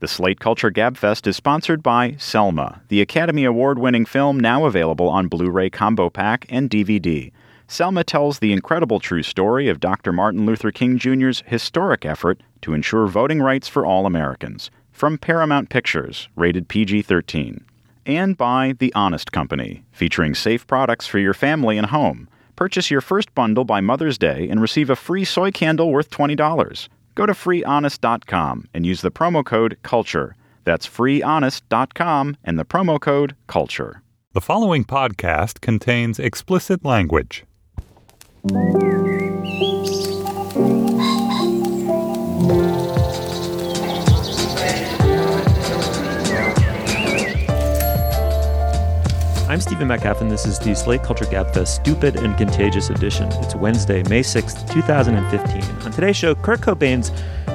The Slate Culture Gabfest is sponsored by Selma, the Academy Award winning film now available on Blu ray Combo Pack and DVD. Selma tells the incredible true story of Dr. Martin Luther King Jr.'s historic effort to ensure voting rights for all Americans. From Paramount Pictures, rated PG 13. And by The Honest Company, featuring safe products for your family and home. Purchase your first bundle by Mother's Day and receive a free soy candle worth $20. Go to freehonest.com and use the promo code CULTURE. That's freehonest.com and the promo code CULTURE. The following podcast contains explicit language. I'm Stephen Metcalf, and this is the Slate Culture Gabfest Stupid and Contagious Edition. It's Wednesday, May 6th, 2015. On today's show, Kurt Cobain's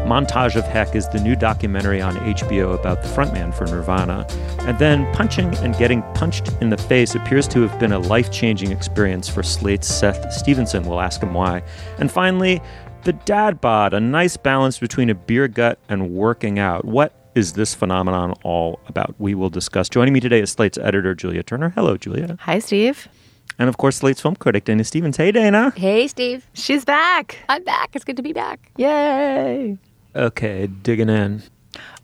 Montage of Heck is the new documentary on HBO about the frontman for Nirvana. And then punching and getting punched in the face appears to have been a life changing experience for Slate's Seth Stevenson. We'll ask him why. And finally, the dad bod, a nice balance between a beer gut and working out. What is this phenomenon all about? We will discuss. Joining me today is Slate's editor, Julia Turner. Hello, Julia. Hi, Steve. And of course, Slate's film critic, Dana Stevens. Hey, Dana. Hey, Steve. She's back. I'm back. It's good to be back. Yay. Okay, digging in.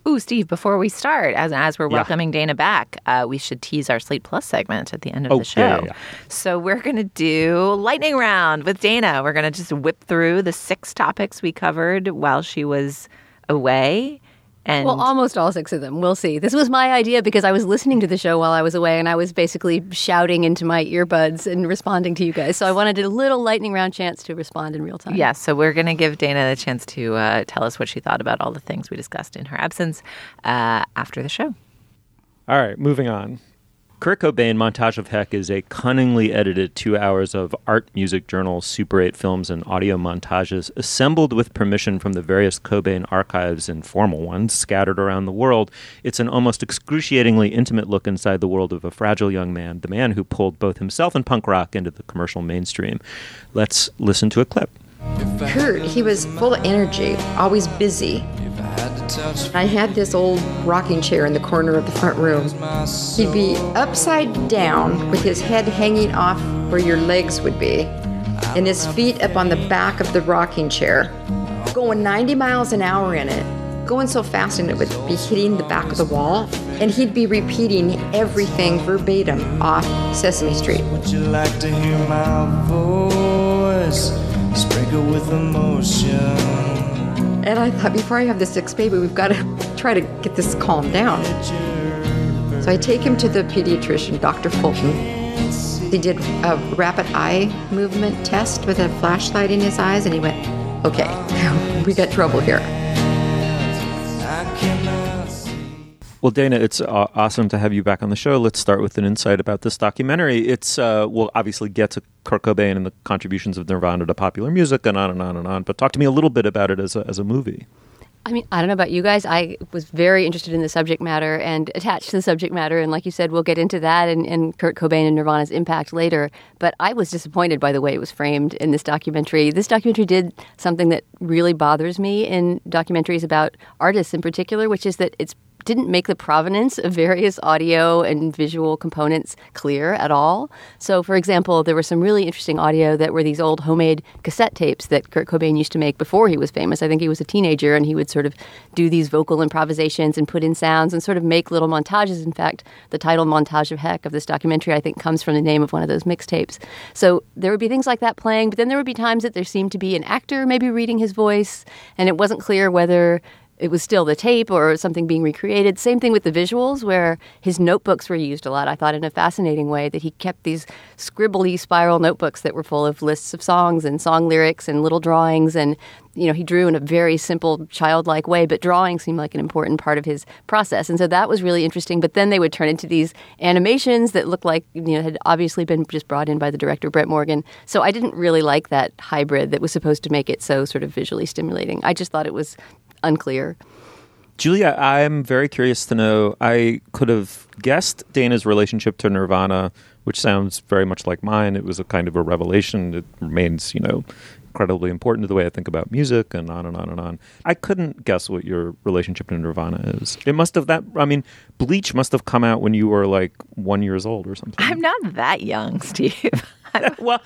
Ooh, Steve, before we start, as, as we're Yeah. welcoming Dana back, uh, we should tease our Slate Plus segment at the end of Oh, the show. yeah, yeah, yeah. So we're going to do lightning round with Dana. We're going to just whip through the six topics we covered while she was away. And Well, almost all six of them. We'll see. This was my idea because I was listening to the show while I was away and I was basically shouting into my earbuds and responding to you guys. So I wanted a little lightning round chance to respond in real time. Yeah, so we're going to give Dana the chance to uh, tell us what she thought about all the things we discussed in her absence uh, after the show. All right, moving on. Kurt Cobain, Montage of Heck is a cunningly edited two hours of art music journal, Super 8 films, and audio montages assembled with permission from the various Cobain archives and formal ones scattered around the world. It's an almost excruciatingly intimate look inside the world of a fragile young man, the man who pulled both himself and punk rock into the commercial mainstream. Let's listen to a clip. Kurt, he was full of energy, always busy. I had this old rocking chair in the corner of the front room. He'd be upside down with his head hanging off where your legs would be, and his feet up on the back of the rocking chair, going 90 miles an hour in it, going so fast and it would be hitting the back of the wall, and he'd be repeating everything verbatim off Sesame Street. Would you like to hear my voice? Sprinkle with emotion. And I thought, before I have this next baby, we've got to try to get this calmed down. So I take him to the pediatrician, Dr. Fulton. He did a rapid eye movement test with a flashlight in his eyes, and he went, okay, we got trouble here. Well, Dana, it's uh, awesome to have you back on the show. Let's start with an insight about this documentary. It's uh, we'll obviously get to Kurt Cobain and the contributions of Nirvana to popular music and on and on and on. But talk to me a little bit about it as a, as a movie. I mean, I don't know about you guys. I was very interested in the subject matter and attached to the subject matter. And like you said, we'll get into that and, and Kurt Cobain and Nirvana's impact later. But I was disappointed by the way it was framed in this documentary. This documentary did something that really bothers me in documentaries about artists in particular, which is that it's didn't make the provenance of various audio and visual components clear at all. So, for example, there was some really interesting audio that were these old homemade cassette tapes that Kurt Cobain used to make before he was famous. I think he was a teenager and he would sort of do these vocal improvisations and put in sounds and sort of make little montages. In fact, the title Montage of Heck of this documentary, I think, comes from the name of one of those mixtapes. So there would be things like that playing, but then there would be times that there seemed to be an actor maybe reading his voice, and it wasn't clear whether it was still the tape or something being recreated. Same thing with the visuals, where his notebooks were used a lot. I thought in a fascinating way that he kept these scribbly spiral notebooks that were full of lists of songs and song lyrics and little drawings. And, you know, he drew in a very simple, childlike way, but drawing seemed like an important part of his process. And so that was really interesting. But then they would turn into these animations that looked like, you know, had obviously been just brought in by the director, Brett Morgen. So I didn't really like that hybrid that was supposed to make it so sort of visually stimulating. I just thought it was unclear. Julia, I'm very curious to know. I could have guessed Dana's relationship to Nirvana, which sounds very much like mine. It was a kind of a revelation. It remains, you know, incredibly important to the way I think about music and on and on and on. I couldn't guess what your relationship to Nirvana is. It must have that I mean, Bleach must have come out when you were like 1 years old or something. I'm not that young, Steve. well,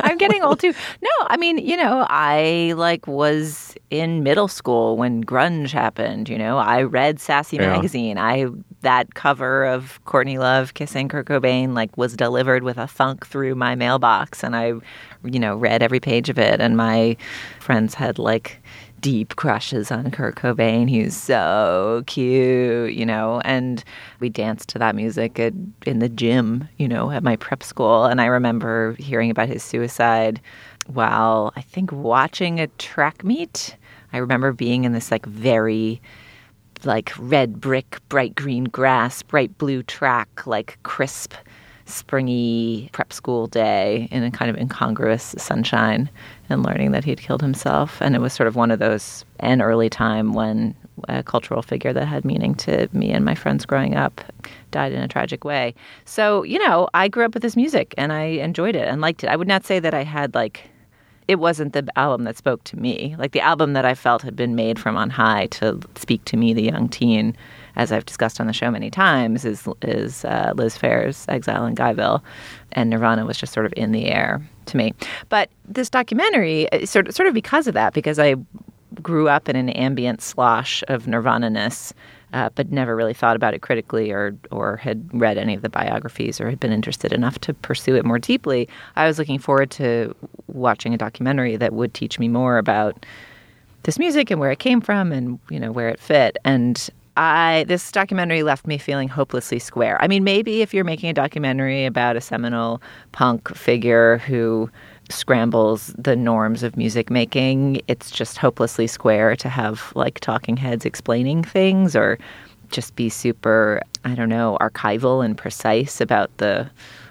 I'm getting old too. No, I mean, you know, I like was in middle school when grunge happened. You know, I read Sassy Yeah. magazine. I that cover of Courtney Love kissing Kurt Cobain like was delivered with a thunk through my mailbox, and I, you know, read every page of it. And my friends had like deep crushes on Kurt Cobain. He was so cute, you know, and we danced to that music at, in the gym, you know, at my prep school. And I remember hearing about his suicide while I think watching a track meet. I remember being in this like very like red brick, bright green grass, bright blue track, like crisp, springy prep school day in a kind of incongruous sunshine and learning that he'd killed himself. And it was sort of one of those, an early time when a cultural figure that had meaning to me and my friends growing up died in a tragic way. So, you know, I grew up with this music and I enjoyed it and liked it. I would not say that I had like, it wasn't the album that spoke to me. Like the album that I felt had been made from on high to speak to me, the young teen, as I've discussed on the show many times, is is uh, Liz Phair's Exile in Guyville, and Nirvana was just sort of in the air to me. But this documentary, uh, sort of, sort of because of that, because I grew up in an ambient slosh of Nirvana-ness, uh, but never really thought about it critically or or had read any of the biographies or had been interested enough to pursue it more deeply. I was looking forward to watching a documentary that would teach me more about this music and where it came from and you know where it fit and I this documentary left me feeling hopelessly square. I mean, maybe if you're making a documentary about a seminal punk figure who scrambles the norms of music making, it's just hopelessly square to have like talking heads explaining things or just be super, I don't know, archival and precise about the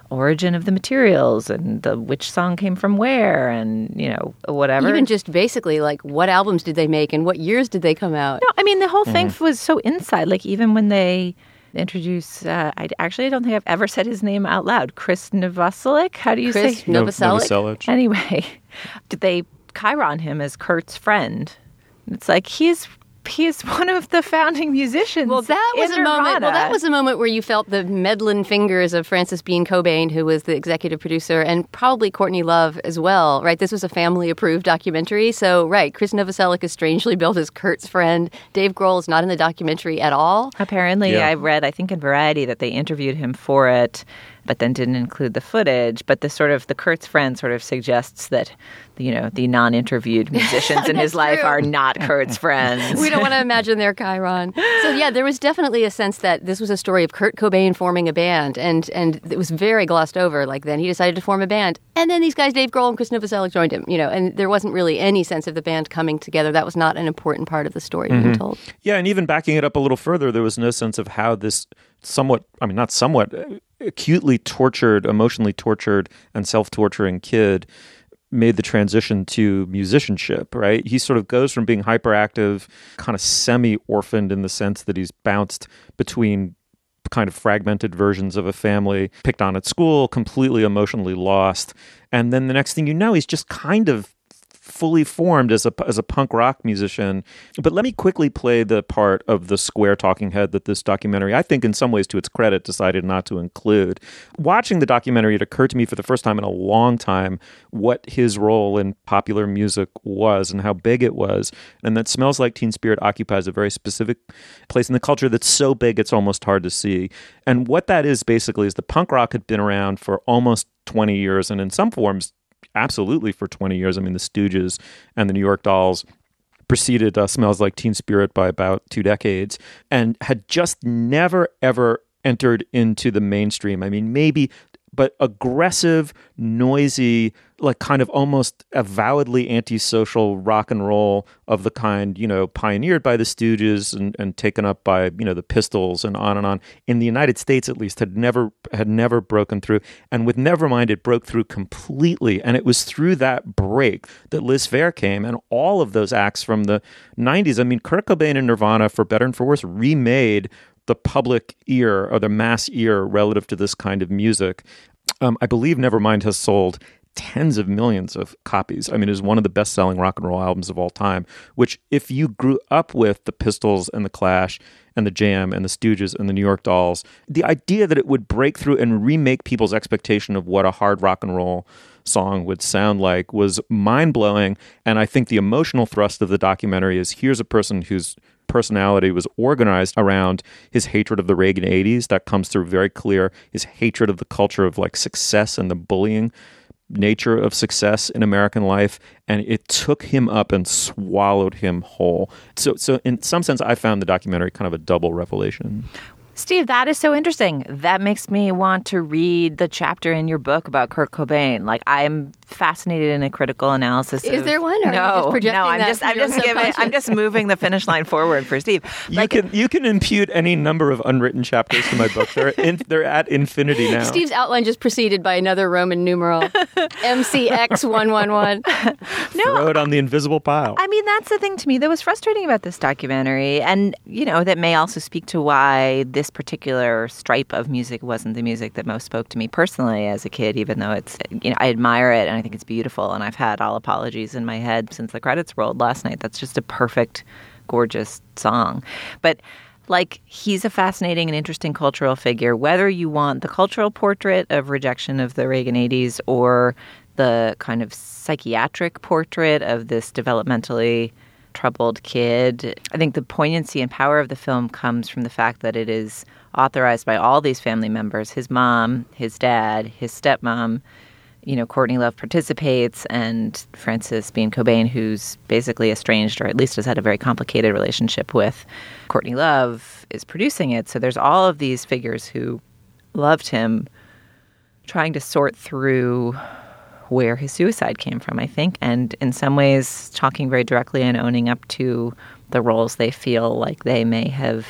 origin of the materials and the which song came from where and you know whatever Even just basically, like, what albums did they make and what years did they come out? No, I mean the whole thing was so inside. Like even when they introduce, uh, I actually I don't think I've ever said his name out loud. Chris Novoselic. How do you Chris say? Novoselic. Novoselic. Anyway, did they chyron him as Kurt's friend? It's like he's he's one of the founding musicians. Well, that was in a moment. Well, that was a moment where you felt the meddling fingers of Frances Bean Cobain, who was the executive producer, and probably Courtney Love as well. Right? This was a family-approved documentary, so right. Chris Novoselic is strangely billed as Kurt's friend. Dave Grohl is not in the documentary at all. Apparently, Yeah. I read, I think in Variety, that they interviewed him for it, but then didn't include the footage. But the sort of the Kurt's friend sort of suggests that, you know, the non-interviewed musicians in his That's life are not Kurt's friends. we don't want to imagine their Chyron. So yeah, there was definitely a sense that this was a story of Kurt Cobain forming a band, and and it was very glossed over. Like then he decided to form a band, and then these guys, Dave Grohl and Chris Novoselic, joined him. You know, and there wasn't really any sense of the band coming together. That was not an important part of the story being told. Yeah, and even backing it up a little further, there was no sense of how this somewhat, I mean, not somewhat, uh, acutely tortured, emotionally tortured, and self torturing kid made the transition to musicianship, right? He sort of goes from being hyperactive, kind of semi orphaned in the sense that he's bounced between kind of fragmented versions of a family, picked on at school, completely emotionally lost. And then the next thing you know, he's just kind of fully formed as a as a punk rock musician. But let me quickly play the part of the square talking head that this documentary, I think, in some ways to its credit, decided not to include. Watching the documentary, it occurred to me for the first time in a long time what his role in popular music was and how big it was, and that "Smells Like Teen Spirit" occupies a very specific place in the culture that's so big it's almost hard to see. And what that is basically is the punk rock had been around for almost 20 years and in some forms absolutely for 20 years. I mean, the Stooges and the New York Dolls preceded uh, Smells Like Teen Spirit by about two decades and had just never, ever entered into the mainstream. I mean, maybe but aggressive, noisy, like kind of almost avowedly antisocial rock and roll of the kind, you know, pioneered by the Stooges and, and taken up by, you know, the Pistols and on and on. In the United States, at least, had never had never broken through. And with Nevermind, it broke through completely. And it was through that break that Liz Phair came and all of those acts from the 90s. I mean, Kurt Cobain and Nirvana, for better and for worse, remade the public ear or the mass ear relative to this kind of music. Um, I believe Nevermind has sold tens of millions of copies. I mean, it is one of the best selling rock and roll albums of all time, which, if you grew up with the Pistols and the Clash and the Jam and the Stooges and the New York Dolls, the idea that it would break through and remake people's expectation of what a hard rock and roll song would sound like was mind blowing. And I think the emotional thrust of the documentary is here's a person whose personality was organized around his hatred of the Reagan 80s. That comes through very clear. His hatred of the culture of like success and the bullying nature of success in American life, and it took him up and swallowed him whole. So, so in some sense, I found the documentary kind of a double revelation. Steve, that is so interesting. That makes me want to read the chapter in your book about Kurt Cobain. Like I'm fascinated in a critical analysis. Is of, there one? Or no, no. I'm just I'm just giving I'm just moving the finish line forward for Steve. Like, you can you can impute any number of unwritten chapters to my book. They're in, they're at infinity now. Steve's outline just preceded by another Roman numeral, MCX one one one. No, throw it on the invisible pile. I mean, that's the thing to me that was frustrating about this documentary, and you know that may also speak to why this particular stripe of music wasn't the music that most spoke to me personally as a kid. Even though it's you know I admire it and I think it's beautiful, and I've had all apologies in my head since the credits rolled last night. That's just a perfect, gorgeous song, but like he's a fascinating and interesting cultural figure whether you want the cultural portrait of rejection of the Reagan 80s or the kind of psychiatric portrait of this developmentally troubled kid. I think the poignancy and power of the film comes from the fact that it is authorized by all these family members his mom, his dad, his stepmom. You know, Courtney Love participates, and Frances Bean Cobain, who's basically estranged or at least has had a very complicated relationship with Courtney Love, is producing it. So there's all of these figures who loved him trying to sort through where his suicide came from, I think, and in some ways talking very directly and owning up to the roles they feel like they may have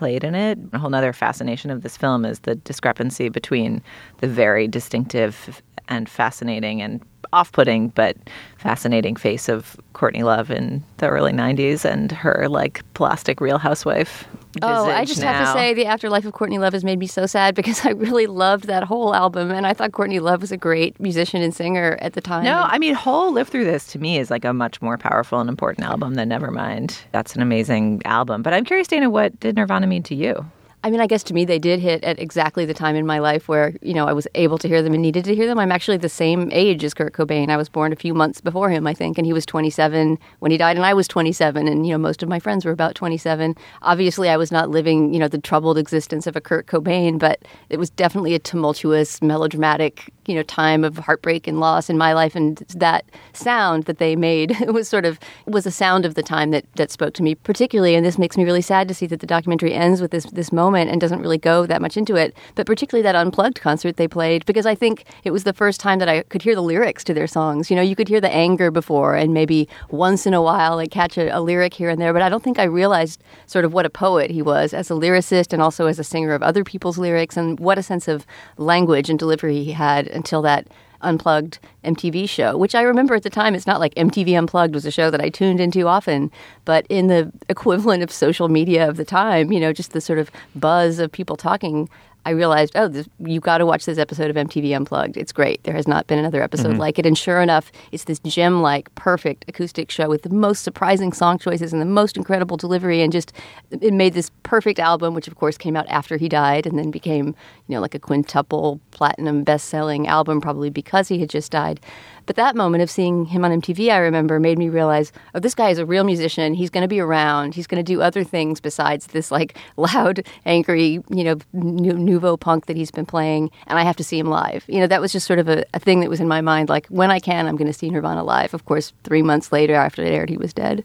played in it. A whole other fascination of this film is the discrepancy between the very distinctive and fascinating and off-putting but fascinating face of Courtney Love in the early 90s and her like plastic real housewife. Oh, I just now. have to say the afterlife of Courtney Love has made me so sad because I really loved that whole album and I thought Courtney Love was a great musician and singer at the time. No, I mean Hole Live Through This to me is like a much more powerful and important album than Nevermind. That's an amazing album. But I'm curious, Dana, what did Nirvana mean to you? I mean, I guess to me they did hit at exactly the time in my life where, you know, I was able to hear them and needed to hear them. I'm actually the same age as Kurt Cobain. I was born a few months before him, I think, and he was 27 when he died and I was 27 and, you know, most of my friends were about 27. Obviously, I was not living, you know, the troubled existence of a Kurt Cobain, but it was definitely a tumultuous, melodramatic, you know, time of heartbreak and loss in my life and that sound that they made was sort of was a sound of the time that that spoke to me particularly and this makes me really sad to see that the documentary ends with this this moment and doesn't really go that much into it. But particularly that unplugged concert they played, because I think it was the first time that I could hear the lyrics to their songs. You know, you could hear the anger before, and maybe once in a while I catch a, a lyric here and there, but I don't think I realized sort of what a poet he was as a lyricist and also as a singer of other people's lyrics, and what a sense of language and delivery he had until that Unplugged MTV show, which I remember at the time. It's not like MTV Unplugged was a show that I tuned into often, but in the equivalent of social media of the time, you know, just the sort of buzz of people talking I realized, oh, this, you got to watch this episode of MTV Unplugged. It's great. There has not been another episode Mm-hmm. like it. And sure enough, it's this gem like, perfect acoustic show with the most surprising song choices and the most incredible delivery. And just, it made this perfect album, which of course came out after he died and then became, you know, like a quintuple platinum best selling album, probably because he had just died. But that moment of seeing him on MTV, I remember, made me realize, oh, this guy is a real musician. He's going to be around. He's going to do other things besides this like loud, angry, you know, nouveau punk that he's been playing. And I have to see him live. You know, that was just sort of a, a thing that was in my mind. Like when I can, I'm going to see Nirvana live. Of course, three months later, after it aired, he was dead.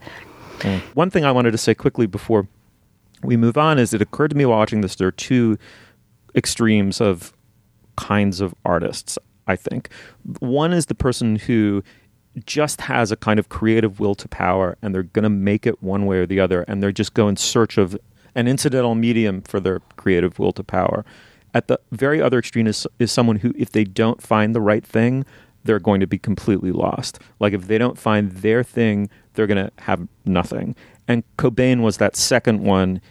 Mm. One thing I wanted to say quickly before we move on is it occurred to me while watching this there are two extremes of kinds of artists, I think. One is the person who just has a kind of creative will to power and they're going to make it one way or the other and they're just go in search of an incidental medium for their creative will to power. At the very other extreme is, is someone who, if they don't find the right thing, they're going to be completely lost. Like if they don't find their thing, they're going to have nothing. And Cobain was that second one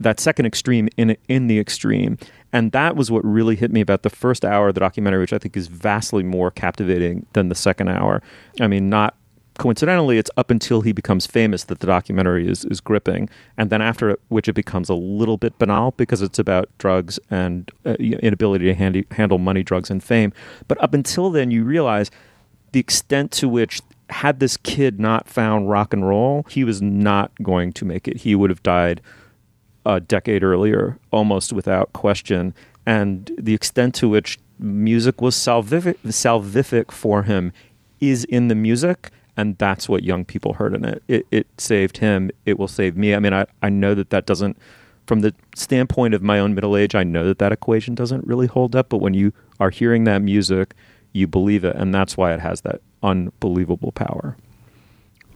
that second extreme in in the extreme and that was what really hit me about the first hour of the documentary which i think is vastly more captivating than the second hour. I mean not coincidentally it's up until he becomes famous that the documentary is, is gripping. And then after which it becomes a little bit banal because it's about drugs and uh, inability to handy, handle money drugs and fame. But up until then you realize the extent to which had this kid not found rock and roll he was not going to make it. He would have died a decade earlier, almost without question, and the extent to which music was salvific, salvific for him is in the music, and that's what young people heard in it. It, it saved him. It will save me. I mean, I, I know that that doesn't, from the standpoint of my own middle age, I know that that equation doesn't really hold up. But when you are hearing that music, you believe it, and that's why it has that unbelievable power.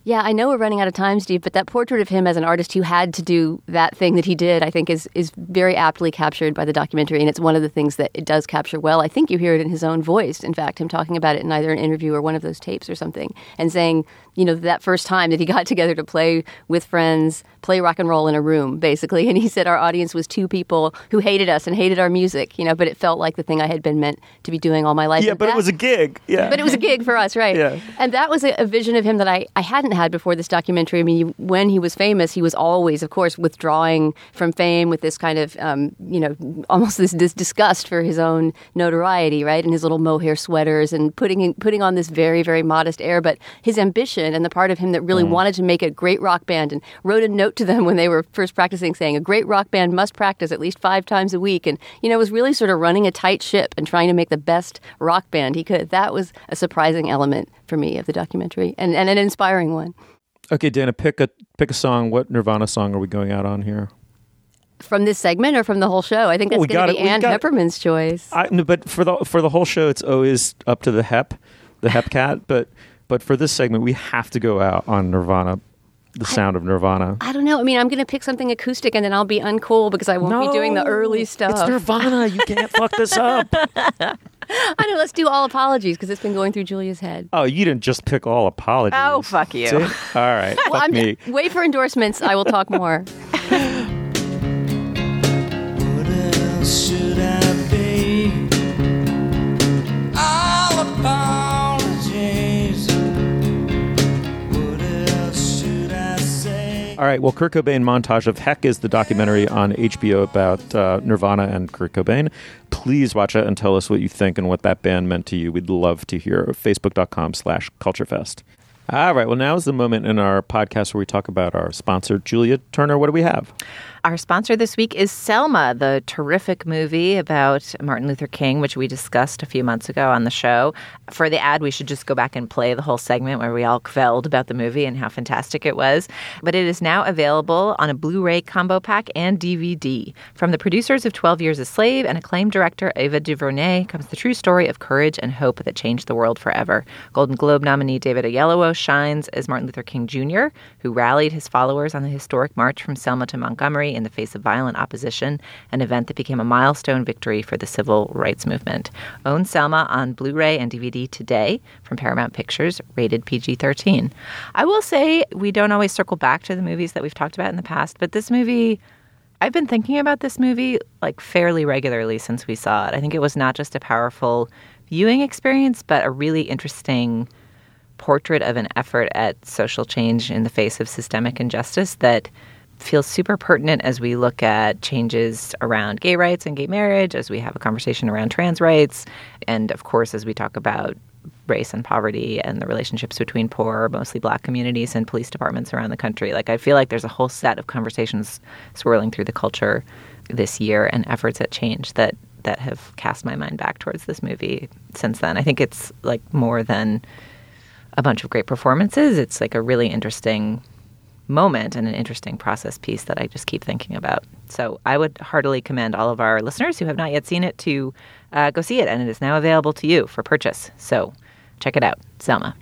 Yeah, I know we're running out of time, Steve, but that portrait of him as an artist who had to do that thing that he did, I think, is is very aptly captured by the documentary, and it's one of the things that it does capture well. I think you hear it in his own voice. In fact, him talking about it in either an interview or one of those tapes or something, and saying, you know, that first time that he got together to play with friends, play rock and roll in a room, basically, and he said our audience was two people who hated us and hated our music, you know, but it felt like the thing I had been meant to be doing all my life. Yeah, And but it was a gig. Yeah. but it was a gig for us, right? Yeah. And that was a, a vision of him that I, I hadn't had before this documentary. I mean, you, when he was famous, he was always, of course, withdrawing from fame with this kind of, um, you know, almost this, this disgust for his own notoriety, right? And his little mohair sweaters and putting in, putting on this very, very modest air. But his ambition and the part of him that really mm. wanted to make a great rock band and wrote a note to them when they were first practicing saying, a great rock band must practice at least five times a week. And, you know, was really sort of running a tight ship and trying to make the best rock band he could. That was a surprising element for me of the documentary and, and an inspiring one. Okay, Dana, pick a pick a song. What Nirvana song are we going out on here? From this segment or from the whole show? I think Well, that's we going to be it- we Ann got- Hepperman's choice. I, no, but for the for the whole show, it's always up to the Hep, the Hep cat. But but for this segment, we have to go out on Nirvana, the sound of Nirvana. I don't know. I mean, I'm going to pick something acoustic and then I'll be uncool because I won't be doing the early stuff. It's Nirvana. You can't fuck this up. I know. Let's do all apologies because it's been going through Julia's head. Oh, you didn't just pick all apologies. Oh, fuck you. See? All right, Well, fuck I'm me. wait for endorsements. I will talk more. All right. Well, Kurt Cobain montage of Heck is the documentary on HBO about uh, Nirvana and Kurt Cobain. Please watch it and tell us what you think and what that band meant to you. We'd love to hear. Facebook.com slash CultureFest. All right. Well, now is the moment in our podcast where we talk about our sponsor, Julia Turner. What do we have? Our sponsor this week is Selma, the terrific movie about Martin Luther King, which we discussed a few months ago on the show. For the ad, we should just go back and play the whole segment where we all kvelled about the movie and how fantastic it was. But it is now available on a Blu ray combo pack and DVD. From the producers of 12 Years a Slave and acclaimed director Ava DuVernay comes the true story of courage and hope that changed the world forever. Golden Globe nominee David Oyelowo shines as Martin Luther King Jr., who rallied his followers on the historic march from Selma to Montgomery in the face of violent opposition, an event that became a milestone victory for the civil rights movement. Own Selma on Blu ray and DVD today from Paramount Pictures, rated PG 13. I will say we don't always circle back to the movies that we've talked about in the past, but this movie. I've been thinking about this movie like fairly regularly since we saw it. I think it was not just a powerful viewing experience, but a really interesting portrait of an effort at social change in the face of systemic injustice that feels super pertinent as we look at changes around gay rights and gay marriage, as we have a conversation around trans rights, and of course, as we talk about race and poverty and the relationships between poor, mostly black communities and police departments around the country. Like, I feel like there's a whole set of conversations swirling through the culture this year and efforts at change that that have cast my mind back towards this movie since then. I think it's like more than a bunch of great performances. It's like a really interesting moment and an interesting process piece that I just keep thinking about. So I would heartily commend all of our listeners who have not yet seen it to uh, go see it, and it is now available to you for purchase. So check it out, Selma.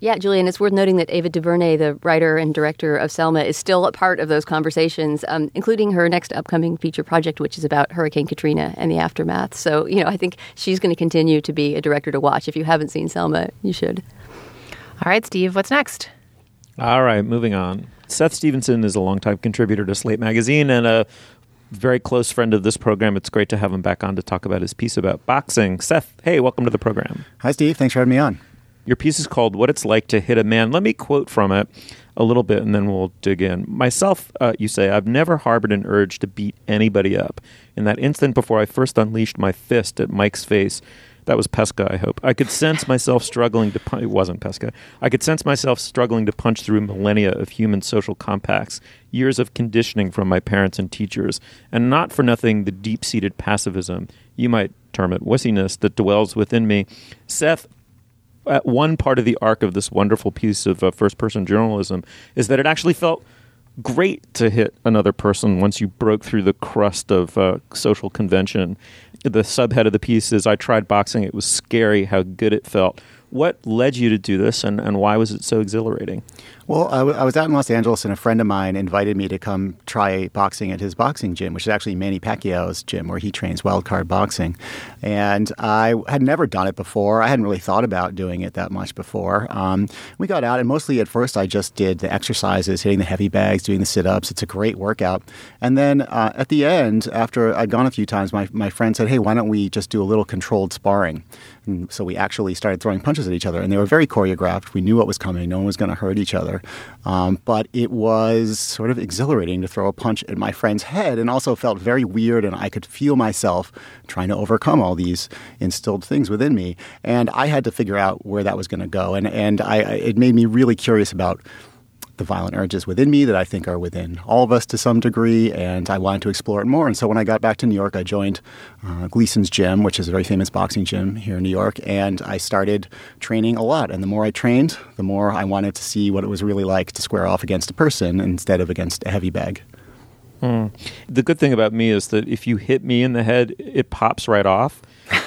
Yeah, Julian, it's worth noting that Ava DuVernay, the writer and director of Selma, is still a part of those conversations, um, including her next upcoming feature project, which is about Hurricane Katrina and the aftermath. So, you know, I think she's going to continue to be a director to watch. If you haven't seen Selma, you should. All right, Steve, what's next? All right, moving on. Seth Stevenson is a longtime contributor to Slate Magazine and a very close friend of this program. It's great to have him back on to talk about his piece about boxing. Seth, hey, welcome to the program. Hi, Steve. Thanks for having me on. Your piece is called What It's Like to Hit a Man. Let me quote from it a little bit and then we'll dig in. Myself, uh, you say, I've never harbored an urge to beat anybody up. In that instant before I first unleashed my fist at Mike's face, that was Pesca, I hope. I could sense myself struggling to punch. It wasn't Pesca. I could sense myself struggling to punch through millennia of human social compacts, years of conditioning from my parents and teachers, and not for nothing the deep seated passivism, you might term it wussiness, that dwells within me. Seth, at one part of the arc of this wonderful piece of uh, first person journalism is that it actually felt great to hit another person once you broke through the crust of uh, social convention the subhead of the piece is I tried boxing. It was scary how good it felt. What led you to do this, and, and why was it so exhilarating? Well, I, w- I was out in Los Angeles, and a friend of mine invited me to come try boxing at his boxing gym, which is actually Manny Pacquiao's gym, where he trains wildcard boxing. And I had never done it before. I hadn't really thought about doing it that much before. Um, we got out, and mostly at first, I just did the exercises, hitting the heavy bags, doing the sit ups. It's a great workout. And then uh, at the end, after I'd gone a few times, my, my friend said, Hey, why don't we just do a little controlled sparring? And so we actually started throwing punches at each other, and they were very choreographed. We knew what was coming. No one was going to hurt each other. Um, but it was sort of exhilarating to throw a punch at my friend's head, and also felt very weird. And I could feel myself trying to overcome all these instilled things within me, and I had to figure out where that was going to go. And and I, it made me really curious about the violent urges within me that I think are within all of us to some degree, and I wanted to explore it more. And so when I got back to New York, I joined uh, Gleason's Gym, which is a very famous boxing gym here in New York, and I started training a lot. And the more I trained, the more I wanted to see what it was really like to square off against a person instead of against a heavy bag. Mm. The good thing about me is that if you hit me in the head, it pops right off.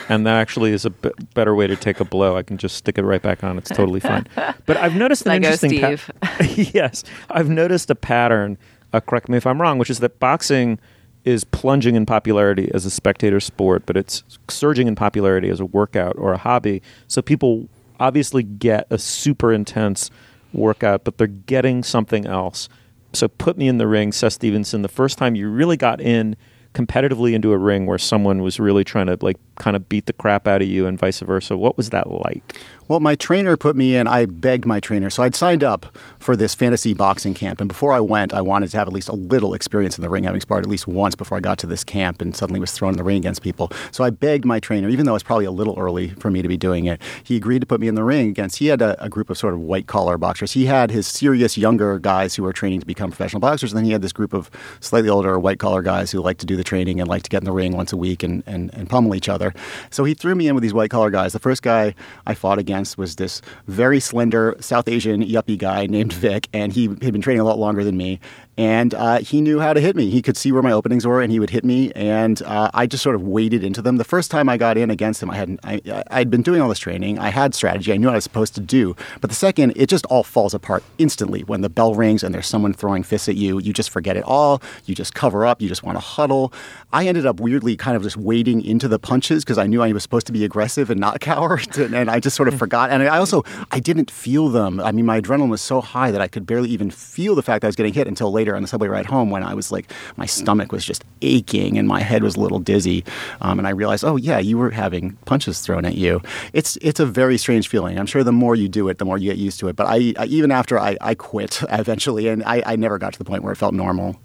And that actually is a b- better way to take a blow. I can just stick it right back on. It's totally fine. But I've noticed an interesting Steve. pa- yes, I've noticed a pattern. Uh, correct me if I'm wrong, which is that boxing is plunging in popularity as a spectator sport, but it's surging in popularity as a workout or a hobby. So people obviously get a super intense workout, but they're getting something else. So put me in the ring, Seth Stevenson. The first time you really got in competitively into a ring where someone was really trying to like kind of beat the crap out of you and vice versa. What was that like? Well, my trainer put me in. I begged my trainer. So I'd signed up for this fantasy boxing camp. And before I went, I wanted to have at least a little experience in the ring, having sparred at least once before I got to this camp and suddenly was thrown in the ring against people. So I begged my trainer, even though it's probably a little early for me to be doing it, he agreed to put me in the ring against. He had a, a group of sort of white collar boxers. He had his serious younger guys who were training to become professional boxers. And then he had this group of slightly older white collar guys who like to do the training and like to get in the ring once a week and, and, and pummel each other. So he threw me in with these white collar guys. The first guy I fought against was this very slender South Asian yuppie guy named Vic, and he had been training a lot longer than me. And uh, he knew how to hit me. He could see where my openings were, and he would hit me. And uh, I just sort of waded into them. The first time I got in against him, I hadn't. I, I'd been doing all this training. I had strategy. I knew what I was supposed to do. But the second, it just all falls apart instantly when the bell rings and there's someone throwing fists at you. You just forget it all. You just cover up. You just want to huddle. I ended up weirdly kind of just wading into the punches because I knew I was supposed to be aggressive and not cower, and I just sort of forgot. And I also I didn't feel them. I mean, my adrenaline was so high that I could barely even feel the fact that I was getting hit until later later on the subway ride home when I was like, my stomach was just aching and my head was a little dizzy. Um, and I realized, oh, yeah, you were having punches thrown at you. It's, it's a very strange feeling. I'm sure the more you do it, the more you get used to it. But I, I even after I, I quit eventually, and I, I never got to the point where it felt normal.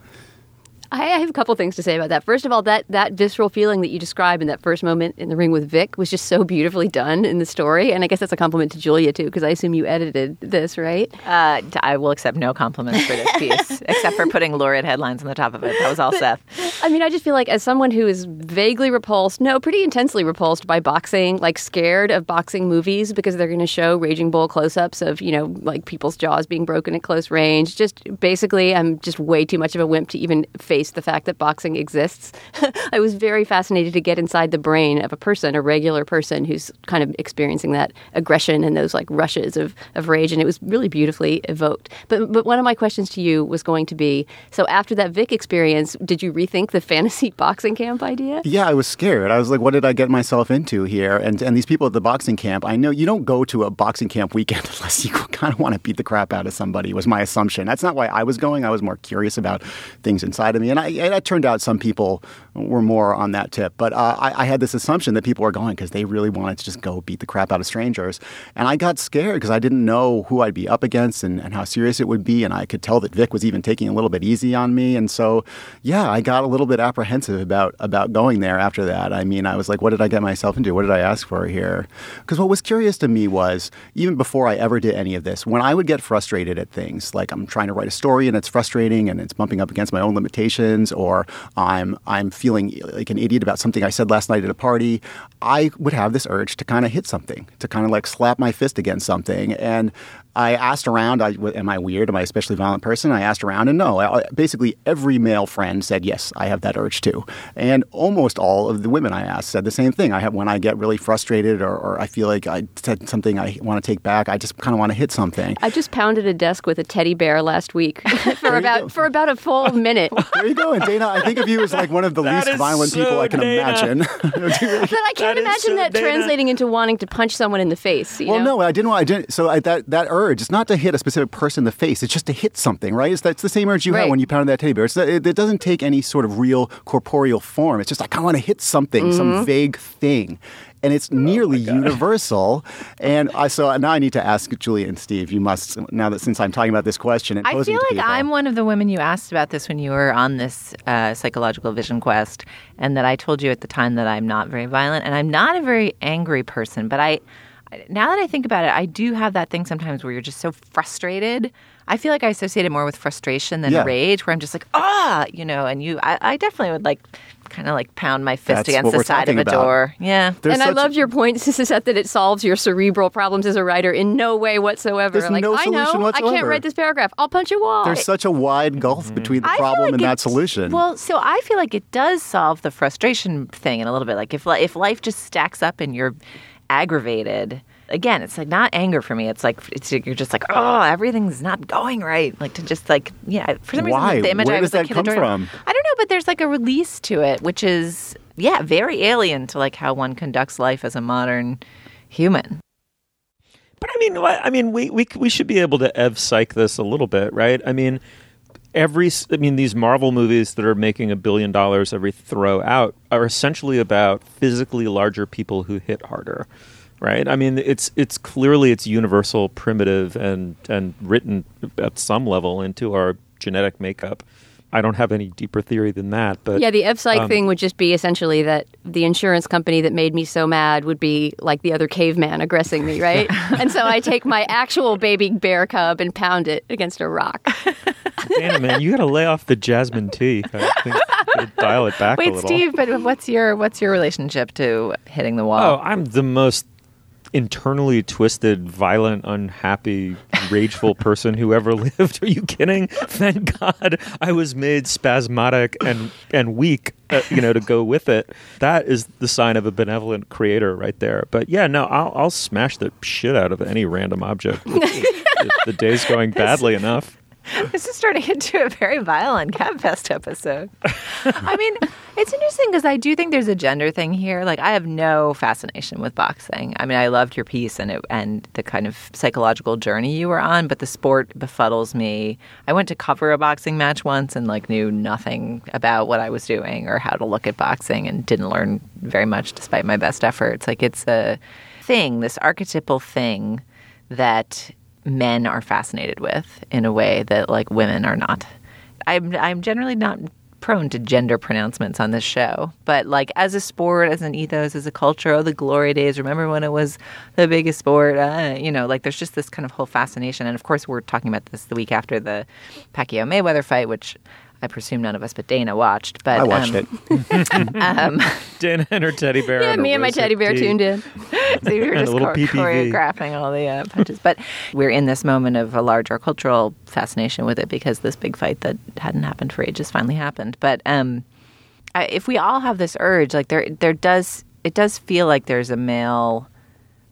I have a couple things to say about that. First of all, that that visceral feeling that you describe in that first moment in the ring with Vic was just so beautifully done in the story, and I guess that's a compliment to Julia too, because I assume you edited this, right? Uh, I will accept no compliments for this piece, except for putting lurid headlines on the top of it. That was all But- Seth. I mean, I just feel like as someone who is vaguely repulsed, no, pretty intensely repulsed by boxing, like scared of boxing movies because they're going to show Raging Bull close-ups of, you know, like people's jaws being broken at close range. Just basically, I'm just way too much of a wimp to even face the fact that boxing exists. I was very fascinated to get inside the brain of a person, a regular person who's kind of experiencing that aggression and those like rushes of, of rage, and it was really beautifully evoked. But but one of my questions to you was going to be: so after that Vic experience, did you rethink the fantasy boxing camp idea? Yeah, I was scared. I was like, what did I get myself into here? And and these people at the boxing camp, I know you don't go to a boxing camp weekend unless you kind of want to beat the crap out of somebody, was my assumption. That's not why I was going. I was more curious about things inside of me. And, I, it turned out some people were more on that tip. But uh, I, I had this assumption that people were going because they really wanted to just go beat the crap out of strangers. And I got scared because I didn't know who I'd be up against and, and how serious it would be. And I could tell that Vic was even taking a little bit easy on me. And so, yeah, I got a little bit apprehensive about about going there after that. I mean, I was like, what did I get myself into? What did I ask for here? Because what was curious to me was even before I ever did any of this, when I would get frustrated at things, like I'm trying to write a story and it's frustrating and it's bumping up against my own limitations, or I'm I'm feeling like an idiot about something I said last night at a party, I would have this urge to kind of hit something, to kind of like slap my fist against something, and I asked around, I, am I weird? Am I a especially violent person? I asked around, and no, I, basically every male friend said, yes, I have that urge too. And almost all of the women I asked said the same thing. I have when I get really frustrated or, or I feel like I said something I want to take back, I just kind of want to hit something. I just pounded a desk with a teddy bear last week for about for about a full minute. There you go. And Dana, I think of you as like one of the That least violent so people I can Dana. imagine. But I can't That is imagine so that Dana. translating into wanting to punch someone in the face. You well, know? no, I didn't want. I didn't. So I, that that urge, it's not to hit a specific person in the face. It's just to hit something, right? It's that's the same urge you Right. have when you pound that teddy bear. It's, it, it doesn't take any sort of real corporeal form. It's just like I want to hit something, Mm-hmm. some vague thing. And it's nearly universal. And I so now I need to ask Julia and Steve. You must now that since I'm talking about this question and I feel like people- I'm one of the women you asked about this when you were on this uh, psychological vision quest, and that I told you at the time that I'm not very violent and I'm not a very angry person. But I- now that I think about it, I do have that thing sometimes where you're just so frustrated. I feel like I associate it more with frustration than Yeah. rage, where I'm just like, ah, you know. And you, I, I definitely would like kind of like pound my fist That's against the side of talking a about. door. Yeah. There's and I such- love your point, Seth, that it solves your cerebral problems as a writer in no way whatsoever. There's like, no I know, solution I can't write this paragraph. I'll punch a wall. There's such a wide gulf between the I problem like and that solution. Well, so I feel like it does solve the frustration thing in a little bit. Like if if life just stacks up and you're aggravated, again, it's like not anger for me. It's like it's you're just like oh everything's not going right. Like to just like yeah. For some Why? reason, the image Where I does like that come from? I don't know, but there's like a release to it, which is yeah very alien to like how one conducts life as a modern human. But I mean, I I mean, we we we should be able to ev psych this a little bit, right? I mean, every I mean, these Marvel movies that are making a billion dollars every throw out are essentially about physically larger people who hit harder, right? I mean, it's it's clearly it's universal, primitive, and and written at some level into our genetic makeup. I don't have any deeper theory than that, but yeah, the F psych um, thing would just be essentially that the insurance company that made me so mad would be like the other caveman aggressing me, right? and so I take my actual baby bear cub and pound it against a rock. Damn, man, you got to lay off the jasmine tea. I think dial it back a Wait, little. Steve, but what's your what's your relationship to hitting the wall? Oh, I'm the most internally twisted, violent, unhappy, rageful person who ever lived. Are you kidding? Thank God I was made spasmodic and and weak, uh, you know, to go with it. That is the sign of a benevolent creator right there. But yeah, no, I'll I'll smash the shit out of any random object. the day's going badly enough. this is turning into a very violent Gabfest episode. I mean, it's interesting because I do think there's a gender thing here. Like, I have no fascination with boxing. I mean, I loved your piece and it, and the kind of psychological journey you were on, but the sport befuddles me. I went to cover a boxing match once and like knew nothing about what I was doing or how to look at boxing and didn't learn very much despite my best efforts. Like, it's a thing, this archetypal thing that men are fascinated with in a way that like women are not. I'm I'm generally not prone to gender pronouncements on this show, but like as a sport, as an ethos, as a culture, oh the glory days. Remember when it was the biggest sport? Uh, you know, like there's just this kind of whole fascination, and of course we're talking about this the week after the Pacquiao Mayweather fight, which I presume none of us but Dana watched. But I watched um, it. um, Dana and her teddy bear. Yeah, me and my teddy bear tea. tuned in. so we were And just little chor- PPV. choreographing all the uh, punches. But we're in this moment of a larger cultural fascination with it because this big fight that hadn't happened for ages finally happened. But um, I, if we all have this urge, like there, there does it does feel like there's a male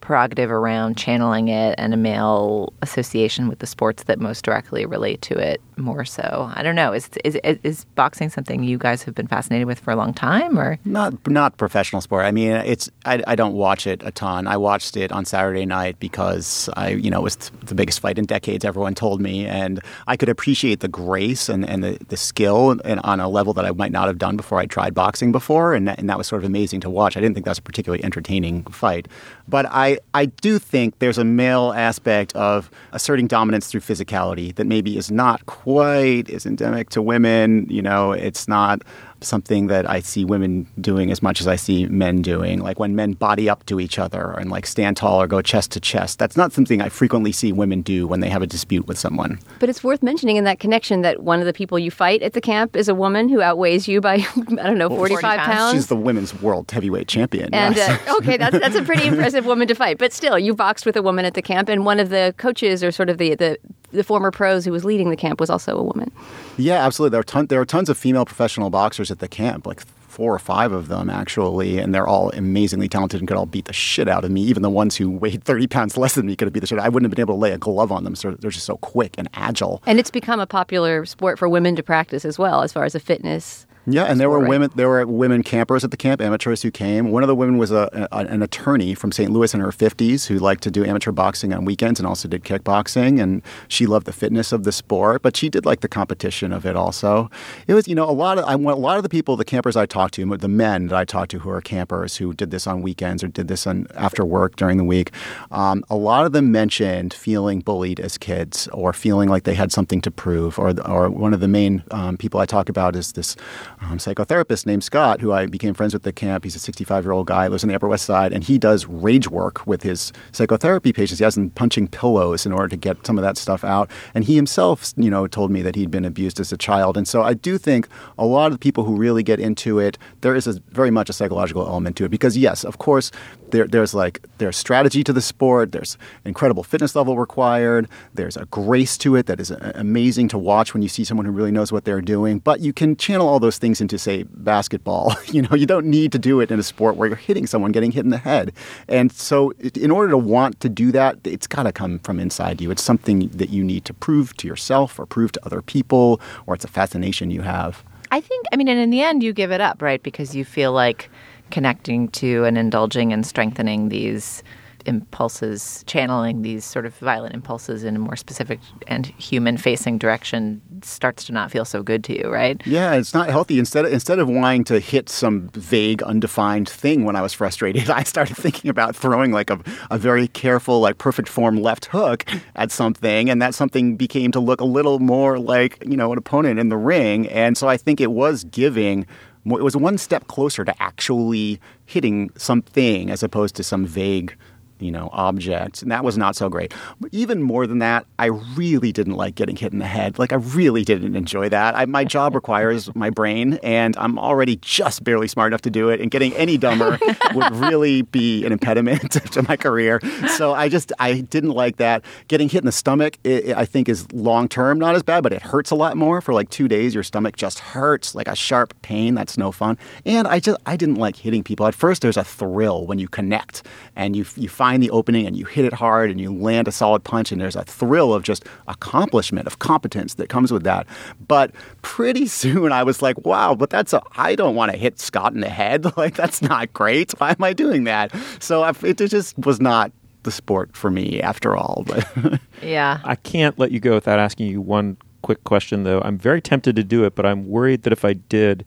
prerogative around channeling it and a male association with the sports that most directly relate to it more so. I don't know. Is is is boxing something you guys have been fascinated with for a long time or Not not professional sport. I mean, it's I, I don't watch it a ton. I watched it on Saturday night because I you know it was the biggest fight in decades. Everyone told me, and I could appreciate the grace and, and the, the skill and on a level that I might not have done before I tried boxing before, and that, and that was sort of amazing to watch. I didn't think that was a particularly entertaining fight, but I I do think there's a male aspect of asserting dominance through physicality that maybe is not quite as endemic to women. You know, it's not something that I see women doing as much as I see men doing. Like when men body up to each other and like stand tall or go chest to chest. That's not something I frequently see women do when they have a dispute with someone. But it's worth mentioning in that connection that one of the people you fight at the camp is a woman who outweighs you by I don't know 45 pounds. pounds. She's the women's world heavyweight champion. And yes. uh, okay, that's that's a pretty impressive woman to fight. But still, you boxed with a woman at the camp, and one of the coaches, or sort of the the, the former pros who was leading the camp, was also a woman. Yeah, absolutely. There are ton, there are tons of female professional boxers at the camp, like four or five of them actually, and they're all amazingly talented and could all beat the shit out of me. Even the ones who weighed thirty pounds less than me could have beat the shit. Out. I wouldn't have been able to lay a glove on them. So they're just so quick and agile. And it's become a popular sport for women to practice as well, as far as a fitness. Yeah, and there were right? women. There were women campers at the camp, amateurs who came. One of the women was a, a an attorney from St. Louis in her fifties who liked to do amateur boxing on weekends and also did kickboxing. And she loved the fitness of the sport, but she did like the competition of it also. It was, you know, a lot of I a lot of the people, the campers I talked to, the men that I talked to who are campers who did this on weekends or did this on after work during the week. Um, a lot of them mentioned feeling bullied as kids or feeling like they had something to prove. Or or one of the main um, people I talk about is this um, psychotherapist named Scott, who I became friends with at the camp. He's a 65 year old guy, lives on the Upper West Side, and he does rage work with his psychotherapy patients. He has them punching pillows in order to get some of that stuff out. And he himself, you know, told me that he'd been abused as a child. And so I do think a lot of the people who really get into it, there is a, very much a psychological element to it. Because yes, of course, there, there's like there's strategy to the sport. There's incredible fitness level required. There's a grace to it that is amazing to watch when you see someone who really knows what they're doing. But you can channel all those things into say basketball. you know, you don't need to do it in a sport where you're hitting someone, getting hit in the head. And so, in order to want to do that, it's got to come from inside you. It's something that you need to prove to yourself or prove to other people, or it's a fascination you have. I think, I mean, and in the end, you give it up, right? Because you feel like connecting to and indulging and strengthening these impulses, channeling these sort of violent impulses in a more specific and human facing direction starts to not feel so good to you, right? Yeah, it's not healthy. Instead of, instead of wanting to hit some vague, undefined thing when I was frustrated, I started thinking about throwing like a, a very careful, like perfect form left hook at something, and that something became to look a little more like you know an opponent in the ring. And so I think it was giving. It was one step closer to actually hitting something as opposed to some vague you know, objects, and that was not so great. But even more than that, I really didn't like getting hit in the head. Like I really didn't enjoy that. I, my job requires my brain, and I'm already just barely smart enough to do it. And getting any dumber would really be an impediment to my career. So I just I didn't like that. Getting hit in the stomach, it, it- I think, is long term not as bad, but it hurts a lot more. For like two days, your stomach just hurts like a sharp pain. That's no fun. And I just I didn't like hitting people. At first, there's a thrill when you connect and you you find find the opening and you hit it hard and you land a solid punch and there's a thrill of just accomplishment of competence that comes with that. But pretty soon I was like, wow, but that's a I don't want to hit Scott in the head. Like that's not great. Why am I doing that? So it just was not the sport for me after all. But yeah, I can't let you go without asking you one quick question though. I'm very tempted to do it, but I'm worried that if I did,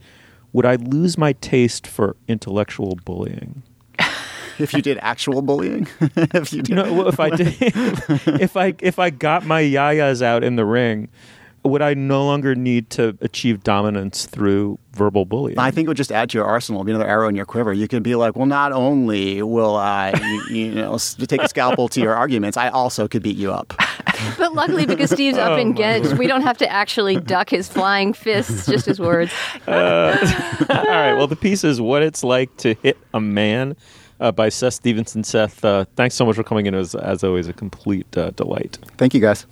would I lose my taste for intellectual bullying? If you did actual bullying, if you, did. you know, if I did, if I if I got my yayas out in the ring, would I no longer need to achieve dominance through verbal bullying? I think it would just add to your arsenal, be another arrow in your quiver. You could be like, well, not only will I, you, you know, take a scalpel to your arguments, I also could beat you up. but luckily, because Steve's up oh in Ghent, we don't have to actually duck his flying fists, just his words. Uh, all right. Well, the piece is what it's like to hit a man. Uh, by Seth Stevenson. Seth, uh, thanks so much for coming in. It was, as always, a complete uh, delight. Thank you, guys.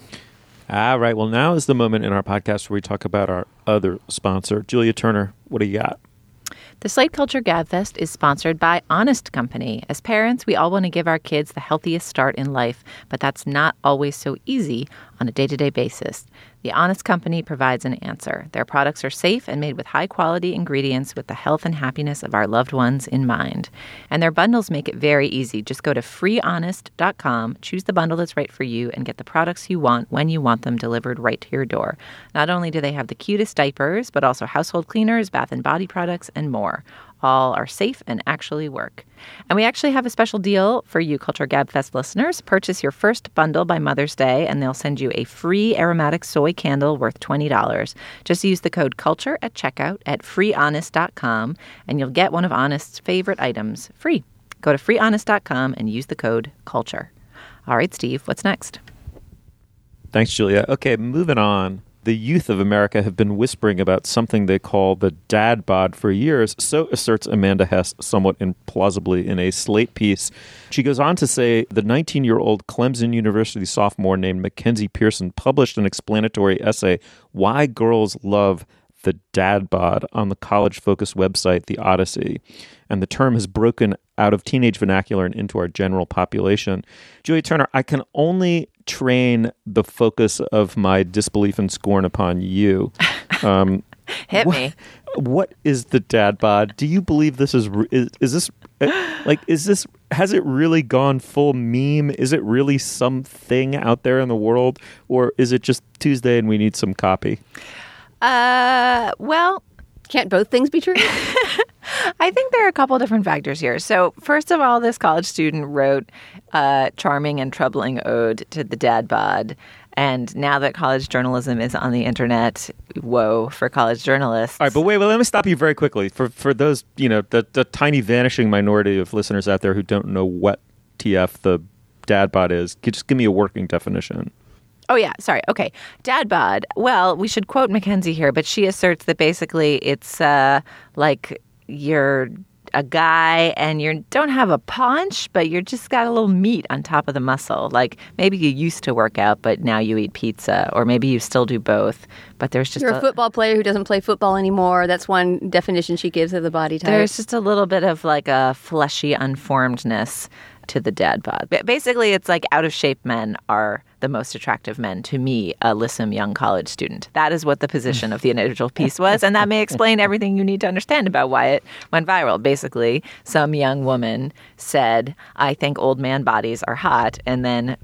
All right. Well, now is the moment in our podcast where we talk about our other sponsor, Julia Turner. What do you got? The Slate Culture Gabfest is sponsored by Honest Company. As parents, we all want to give our kids the healthiest start in life, but that's not always so easy on a day to day basis. The Honest Company provides an answer. Their products are safe and made with high quality ingredients with the health and happiness of our loved ones in mind. And their bundles make it very easy. Just go to freehonest.com, choose the bundle that's right for you, and get the products you want when you want them delivered right to your door. Not only do they have the cutest diapers, but also household cleaners, bath and body products, and more all are safe and actually work. And we actually have a special deal for you Culture Gabfest listeners. Purchase your first bundle by Mother's Day, and they'll send you a free aromatic soy candle worth $20. Just use the code CULTURE at checkout at freehonest.com, and you'll get one of Honest's favorite items free. Go to freehonest.com and use the code CULTURE. All right, Steve, what's next? Thanks, Julia. Okay, moving on the youth of America have been whispering about something they call the dad bod for years, so asserts Amanda Hess somewhat implausibly in a Slate piece. She goes on to say the 19 year old Clemson University sophomore named Mackenzie Pearson published an explanatory essay, Why Girls Love the dad bod on the college focused website, The Odyssey. And the term has broken out of teenage vernacular and into our general population. Julia Turner, I can only train the focus of my disbelief and scorn upon you. Um, Hit what, me. What is the dad bod? Do you believe this is is, is this uh, like is this has it really gone full meme? Is it really something out there in the world, or is it just Tuesday and we need some copy? Uh, well, can't both things be true? I think there are a couple different factors here. So, first of all, this college student wrote a charming and troubling ode to the dad bod. And now that college journalism is on the internet, woe for college journalists. All right, but wait, well, let me stop you very quickly. For for those, you know, the, the tiny vanishing minority of listeners out there who don't know what TF the dad bod is, just give me a working definition. Oh, yeah. Sorry. Okay. Dad bod. Well, we should quote Mackenzie here, but she asserts that basically it's uh, like you're a guy and you don't have a paunch, but you're just got a little meat on top of the muscle. Like maybe you used to work out, but now you eat pizza, or maybe you still do both. But there's just you're a, a football player who doesn't play football anymore. That's one definition she gives of the body type. There's just a little bit of like a fleshy unformedness to the dad bod. Basically, it's like out of shape men are the most attractive men to me, a lissom young college student. That is what the position of the initial piece was, and that may explain everything you need to understand about why it went viral. Basically, some young woman said, I think old man bodies are hot, and then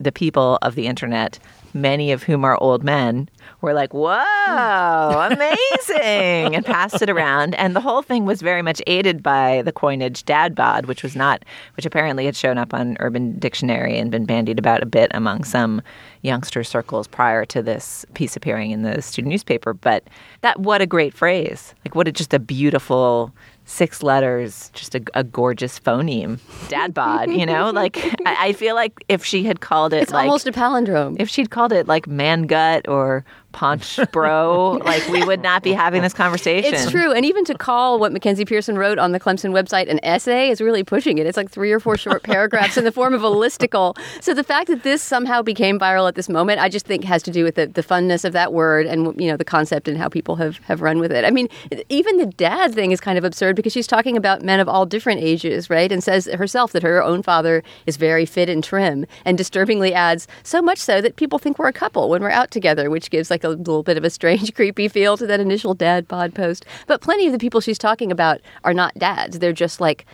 the people of the internet many of whom are old men, were like, whoa, hmm. amazing, and passed it around. And the whole thing was very much aided by the coinage dad bod, which was not, which apparently had shown up on Urban Dictionary and been bandied about a bit among some youngster circles prior to this piece appearing in the student newspaper. But that, what a great phrase. Like, what a just a beautiful six letters, just a, a gorgeous phoneme, dad bod. You know, like I, I, feel like if she had called it, it's like, almost a palindrome. If she'd called it like man gut or punch, bro. like we would not be having this conversation. It's true. And even to call what Mackenzie Pearson wrote on the Clemson website an essay is really pushing it. It's like three or four short paragraphs in the form of a listicle. So the fact that this somehow became viral at this moment, I just think has to do with the, the funness of that word and you know the concept and how people have, have run with it. I mean, even the dad thing is kind of absurd because she's talking about men of all different ages, right? And says herself that her own father is very fit and trim and disturbingly adds so much so that people think we're a couple when we're out together, which gives like a little bit of a strange, creepy feel to that initial dad bod post. But plenty of the people she's talking about are not dads. They're just like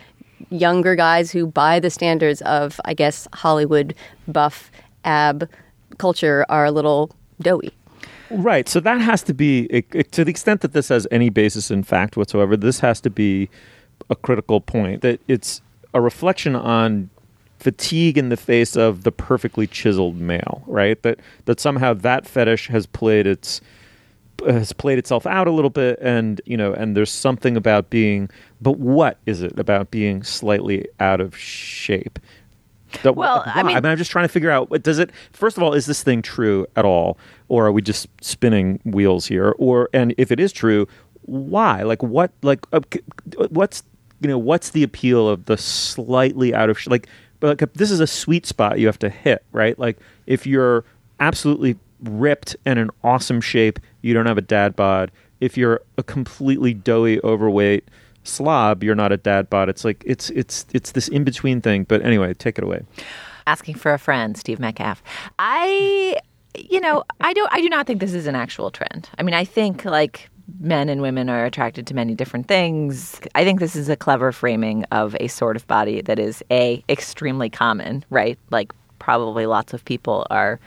younger guys who, by the standards of, I guess, Hollywood buff ab culture, are a little doughy. Right. So that has to be, to the extent that this has any basis in fact whatsoever, this has to be a critical point that it's a reflection on fatigue in the face of the perfectly chiseled male, right? That that somehow that fetish has played its has played itself out a little bit and you know and there's something about being but what is it about being slightly out of shape that, well, why? I mean, I mean, I'm just trying to figure out. Does it? First of all, is this thing true at all, or are we just spinning wheels here? Or and if it is true, why? Like what? Like uh, what's you know what's the appeal of the slightly out of sh- like? But like this is a sweet spot you have to hit, right? Like if you're absolutely ripped and in awesome shape, you don't have a dad bod. If you're a completely doughy, overweight slob, you're not a dad bod. It's like it's it's it's this in between thing. But anyway, take it away. Asking for a friend, Steve Metcalf. I, you know, I don't I do not think this is an actual trend. I mean, I think like men and women are attracted to many different things. I think this is a clever framing of a sort of body that is a extremely common, right? Like probably lots of people are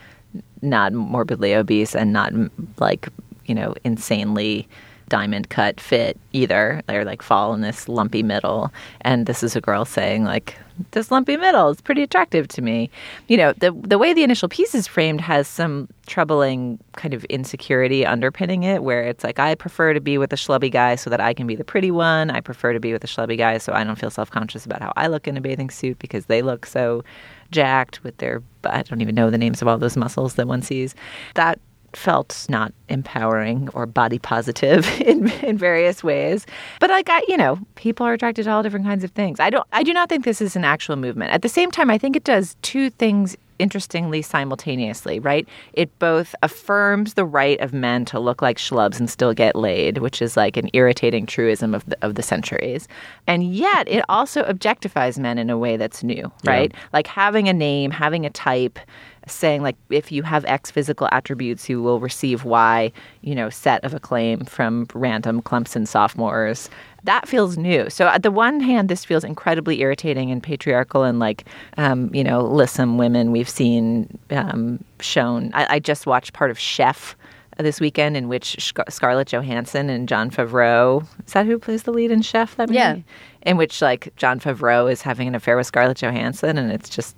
not morbidly obese and not like, you know, insanely diamond cut fit either. They're like fall in this lumpy middle. And this is a girl saying like, this lumpy middle is pretty attractive to me. You know, the the way the initial piece is framed has some troubling kind of insecurity underpinning it, where it's like I prefer to be with a schlubby guy so that I can be the pretty one. I prefer to be with a schlubby guy so I don't feel self conscious about how I look in a bathing suit because they look so jacked with their I don't even know the names of all those muscles that one sees. That felt not empowering or body positive in, in various ways. But like I, you know, people are attracted to all different kinds of things. I don't I do not think this is an actual movement. At the same time, I think it does two things interestingly simultaneously, right? It both affirms the right of men to look like schlubs and still get laid, which is like an irritating truism of the, of the centuries. And yet it also objectifies men in a way that's new, right? Yeah. Like having a name, having a type, saying like if you have X physical attributes, you will receive Y, you know, set of acclaim from random Clemson sophomores. That feels new. So at the one hand, this feels incredibly irritating and patriarchal and like, um, you know, listen, women we've seen um, shown. I, I just watched part of Chef this weekend in which Scarlett Johansson and Jon Favreau is that who plays the lead in Chef? That movie? Yeah. In which like Jon Favreau is having an affair with Scarlett Johansson, and it's just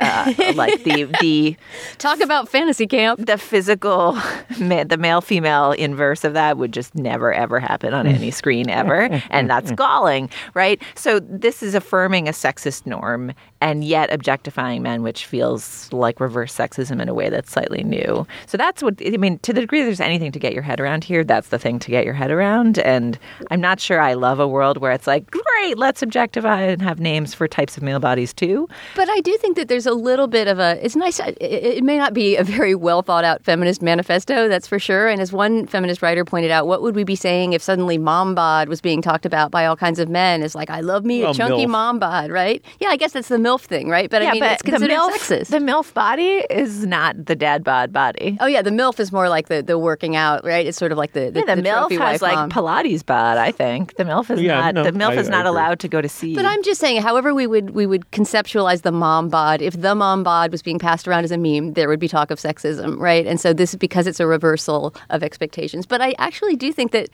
uh, like the the talk about fantasy camp. The physical, the male female inverse of that would just never ever happen on any screen ever, and that's galling, right? So this is affirming a sexist norm and yet objectifying men, which feels like reverse sexism in a way that's slightly new. So that's what I mean. To the degree there's anything to get your head around here, that's the thing to get your head around. And I'm not sure I love a world where it's like, great, let's objectify and have names for types of male bodies too. But I do think that there's a little bit of a. It's nice. It, it may not be a very well thought out feminist manifesto, that's for sure. And as one feminist writer pointed out, what would we be saying if suddenly mom bod was being talked about by all kinds of men? Is like, I love me well, a chunky MILF. mom bod, right? Yeah, I guess that's the MILF thing, right? But yeah, I mean, but it's considered the MILF, sexist. The MILF body is not the dad bod body. Oh yeah, the MILF is more like the, the working out, right? It's sort of like the, the yeah. The, the MILF has like mom. Pilates bod. I think the MILF is yeah, not. No, the MILF I, is not allowed to go to sea. But I'm just saying, however we would we would conceptualize the mom bod, if the mom bod was being passed around as a meme, there would be talk of sexism, right? And so this is because it's a reversal of expectations. But I actually do think that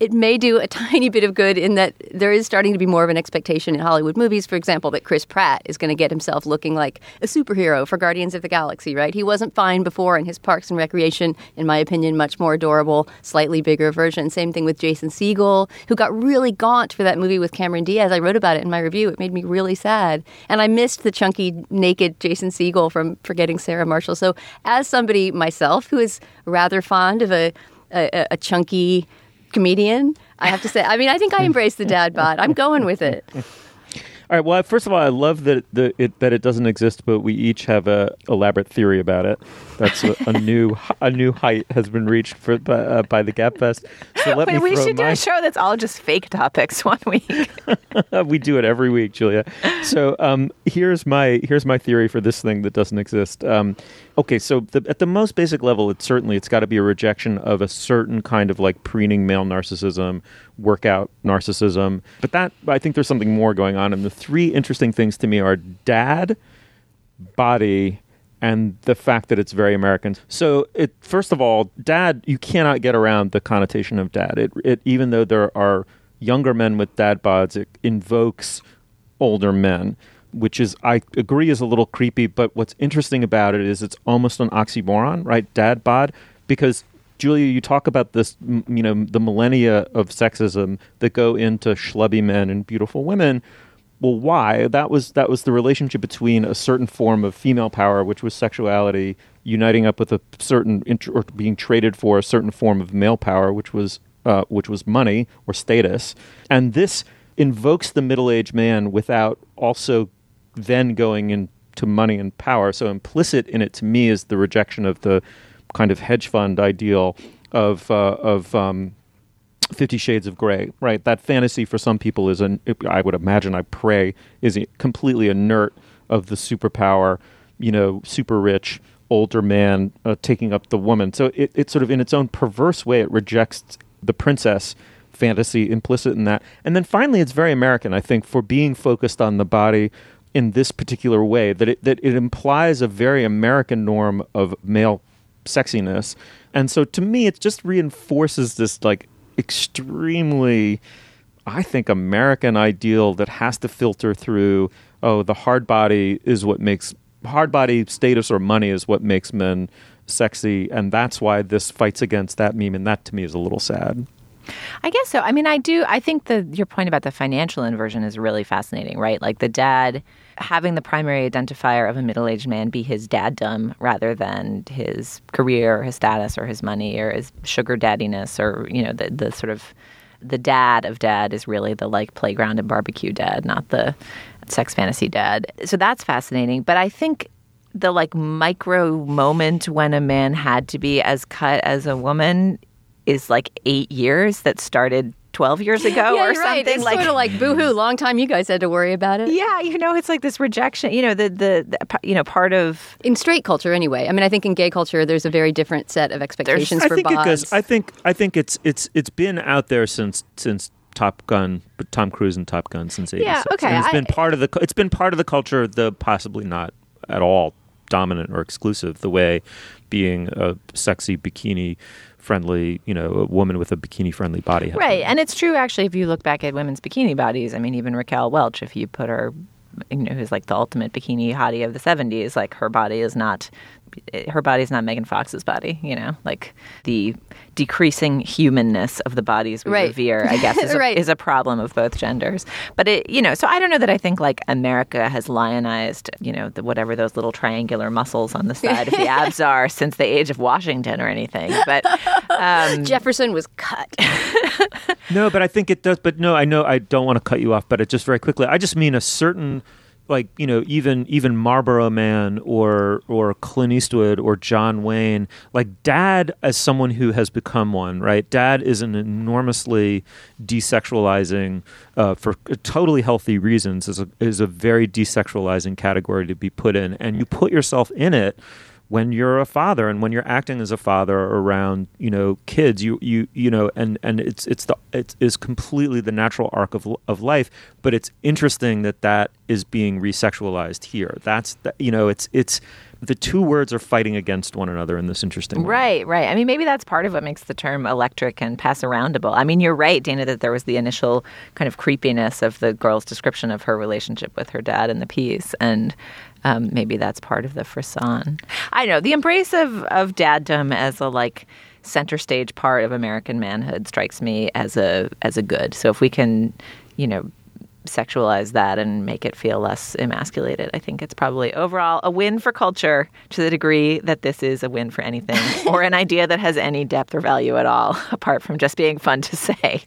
it may do a tiny bit of good in that there is starting to be more of an expectation in Hollywood movies, for example, that Chris Pratt is going to get himself looking like a superhero for Guardians of the Galaxy, right? He wasn't fine before in his Parks and Recreation, in my opinion, much more adorable, slightly bigger version. Same thing with Jason Segel, who got really gaunt for that movie with Cameron Diaz. I wrote about it in my review. It made me really sad. And I missed the chunky, naked Jason Segel from Forgetting Sarah Marshall. So, as somebody myself who is rather fond of a, a, a chunky comedian, I have to say, I mean, I think I embrace the dad bod. I'm going with it. All right. Well, first of all, I love that the, it, that it doesn't exist, but we each have a elaborate theory about it. That's a, a new a new height has been reached for by, uh, by the Gabfest. So let Wait, me we should do a show that's all just fake topics one week. we do it every week, Julia. So um, here's my here's my theory for this thing that doesn't exist. Um, okay, so the, at the most basic level, it's certainly it's got to be a rejection of a certain kind of like preening male narcissism, workout narcissism. But that I think there's something more going on. And the three interesting things to me are dad, body, and the fact that it's very American. So, it first of all, dad, you cannot get around the connotation of dad. It, it even though there are younger men with dad bods, it invokes older men, which is I agree is a little creepy. But what's interesting about it is it's almost an oxymoron, right? Dad bod, because Julia, you talk about this, you know, the millennia of sexism that go into schlubby men and beautiful women. Well why? That was that was the relationship between a certain form of female power which was sexuality uniting up with a certain or being traded for a certain form of male power which was uh, which was money or status. And this invokes the middle-aged man without also then going into money and power. So implicit in it to me is the rejection of the kind of hedge fund ideal of uh, of um, Fifty Shades of Grey, right? That fantasy for some people is an, I would imagine, I pray, is completely inert of the superpower, you know, super rich older man uh, taking up the woman. So it, it sort of, in its own perverse way, it rejects the princess fantasy implicit in that. And then finally, it's very American, I think, for being focused on the body in this particular way, that it, that it implies a very American norm of male sexiness. And so to me, it just reinforces this like extremely, I think, American ideal that has to filter through, oh, the hard body is what makes hard body status or money is what makes men sexy. And that's why this fights against that meme. And that to me is a little sad. I guess so. I mean, I do. I think the your point about the financial inversion is really fascinating, right? Like the dad having the primary identifier of a middle-aged man be his daddom rather than his career, or his status, or his money, or his sugar daddiness, or you know, the the sort of the dad of dad is really the like playground and barbecue dad, not the sex fantasy dad. So that's fascinating. But I think the like micro moment when a man had to be as cut as a woman is like eight years that started 12 years ago yeah, or you're right. something It's like sort of like boohoo. Long time you guys had to worry about it. yeah you know it's like this rejection you know the, the the you know part of In straight culture, anyway. I mean, I think in gay culture, there's a very different set of expectations I for think it goes. I think I think it's it's it's been out there since since Top Gun, Tom Cruise and Top Gun since '86. Yeah, okay, And it's I- been part of the. It's been part of the culture. The possibly not at all dominant or exclusive. The way being a sexy bikini friendly, you know, a woman with a bikini friendly body. right and it's true actually if you look back at women's bikini bodies i mean even raquel welch if you put her you know who's like the ultimate bikini hottie of the 70s like her body is not her body is not Megan Fox's body, you know, like the decreasing humanness of the bodies we Right. revere, I guess, is a, Right. is a problem of both genders. But it, you know, so I don't know that I think like America has lionized, you know, the, whatever those little triangular muscles on the side of the abs are since the age of Washington or anything. But um, Jefferson was cut. No, but I think it does. But no, I know I don't want to cut you off, but it just very quickly. I just mean a certain, like you know, even even Marlboro Man or or Clint Eastwood or John Wayne, like Dad as someone who has become one, right? Dad is an enormously desexualizing, uh, for totally healthy reasons, is a is a very desexualizing category to be put in, and you put yourself in it when you're a father and when you're acting as a father around you know kids you you you know and and it's it's the it is completely the natural arc of of life but it's interesting that that is being resexualized here. That's the, you know it's it's the two words are fighting against one another in this interesting way. Right, right. I mean, maybe that's part of what makes the term electric and pass aroundable. I mean, you're right, Dana, that there was the initial kind of creepiness of the girl's description of her relationship with her dad in the piece, and um, maybe that's part of the frisson. I know the embrace of of daddom as a like center stage part of American manhood strikes me as a as a good. So if we can, you know, sexualize that and make it feel less emasculated. I think it's probably overall a win for culture to the degree that this is a win for anything or an idea that has any depth or value at all, apart from just being fun to say.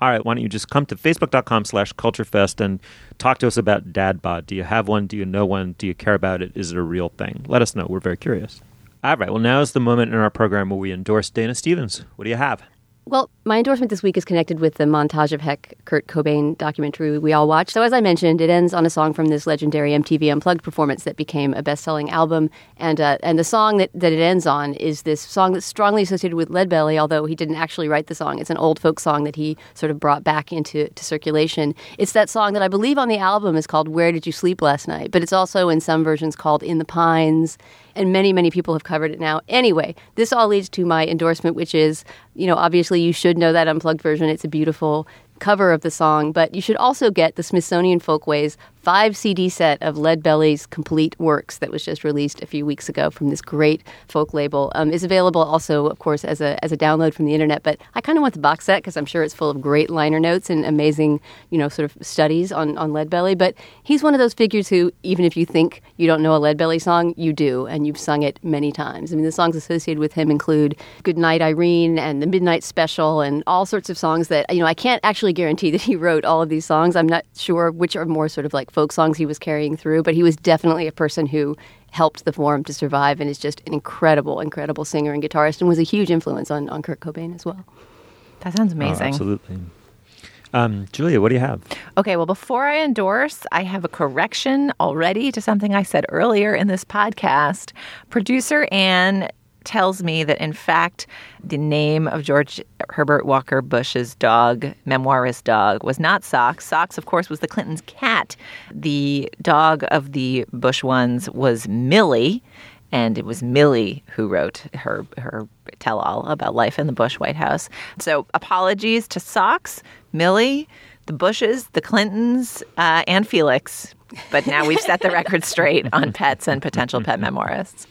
All right, why don't you just come to facebook.com slash culturefest and talk to us about dad bod. Do you have one? Do you know one? Do you care about it? Is it a real thing? Let us know. We're very curious. All right, well, now is the moment in our program where we endorse Dana Stevens. What do you have? Well, my endorsement this week is connected with the Montage of Heck Kurt Cobain documentary we all watched. So, as I mentioned, it ends on a song from this legendary MTV Unplugged performance that became a best selling album. And, uh, and the song that, that it ends on is this song that's strongly associated with Leadbelly, although he didn't actually write the song. It's an old folk song that he sort of brought back into to circulation. It's that song that I believe on the album is called Where Did You Sleep Last Night? But it's also in some versions called In the Pines and many, many people have covered it now. Anyway, this all leads to my endorsement, which is, you know, obviously you should know that unplugged version. It's a beautiful cover of the song, but you should also get the Smithsonian Folkways five CD set of Leadbelly's complete works that was just released a few weeks ago from this great folk label. Um, is available also, of course, as a as a download from the internet. But I kind of want the box set because I'm sure it's full of great liner notes and amazing, you know, sort of studies on on Leadbelly. But he's one of those figures who, even if you think you don't know a Leadbelly song, you do, and you've sung it many times. I mean, the songs associated with him include "Good Night Irene" and "The Midnight Special" and all sorts of songs that you know I can't actually guarantee that he wrote all of these songs. I'm not sure which are more sort of like folk songs he was carrying through, but he was definitely a person who helped the form to survive and is just an incredible, incredible singer and guitarist and was a huge influence on, on Kurt Cobain as well. That sounds Oh, amazing. absolutely. Um, Julia, what do you have? Okay, well, before I endorse, I have a correction already to something I said earlier in this podcast. Producer Ann tells me that, in fact, the name of George Herbert Walker Bush's dog, memoirist dog, was not Socks. Socks, of course, was the Clintons' cat. The dog of the Bush ones was Millie. And it was Millie who wrote her her tell all about life in the Bush White House. So apologies to Socks, Millie, the Bushes, the Clintons, uh, and Felix. But now we've set the record straight on pets and potential pet memoirists.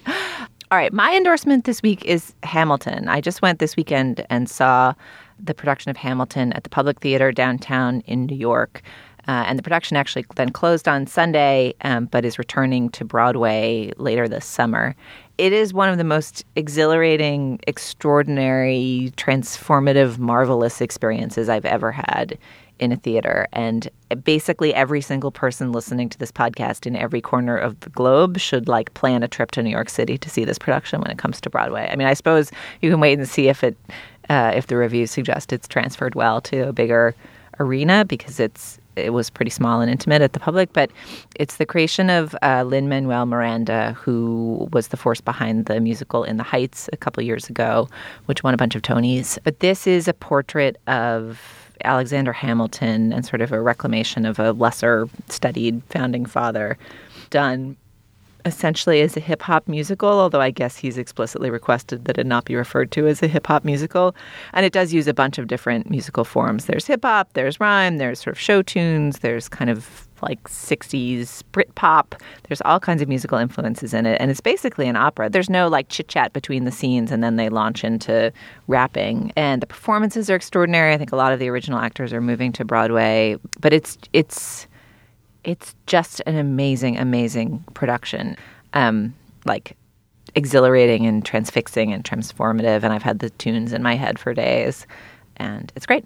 All right, my endorsement this week is Hamilton. I just went this weekend and saw the production of Hamilton at the Public Theater downtown in New York. Uh, and the production actually then closed on Sunday, um, but is returning to Broadway later this summer. It is one of the most exhilarating, extraordinary, transformative, marvelous experiences I've ever had in a theater. And basically, every single person listening to this podcast in every corner of the globe should like plan a trip to New York City to see this production when it comes to Broadway. I mean, I suppose you can wait and see if it, uh, if the reviews suggest it's transferred well to a bigger arena because it's it was pretty small and intimate at the public, but it's the creation of uh, Lin Manuel Miranda, who was the force behind the musical In the Heights a couple years ago, which won a bunch of Tonys. But this is a portrait of Alexander Hamilton and sort of a reclamation of a lesser studied founding father done essentially is a hip hop musical, although I guess he's explicitly requested that it not be referred to as a hip hop musical. And it does use a bunch of different musical forms. There's hip hop, there's rhyme, there's sort of show tunes, there's kind of like 60s Brit pop. There's all kinds of musical influences in it. And it's basically an opera. There's no like chit chat between the scenes and then they launch into rapping. And the performances are extraordinary. I think a lot of the original actors are moving to Broadway. But it's it's it's just an amazing, amazing production. Um, like exhilarating and transfixing and transformative. And I've had the tunes in my head for days. And it's great.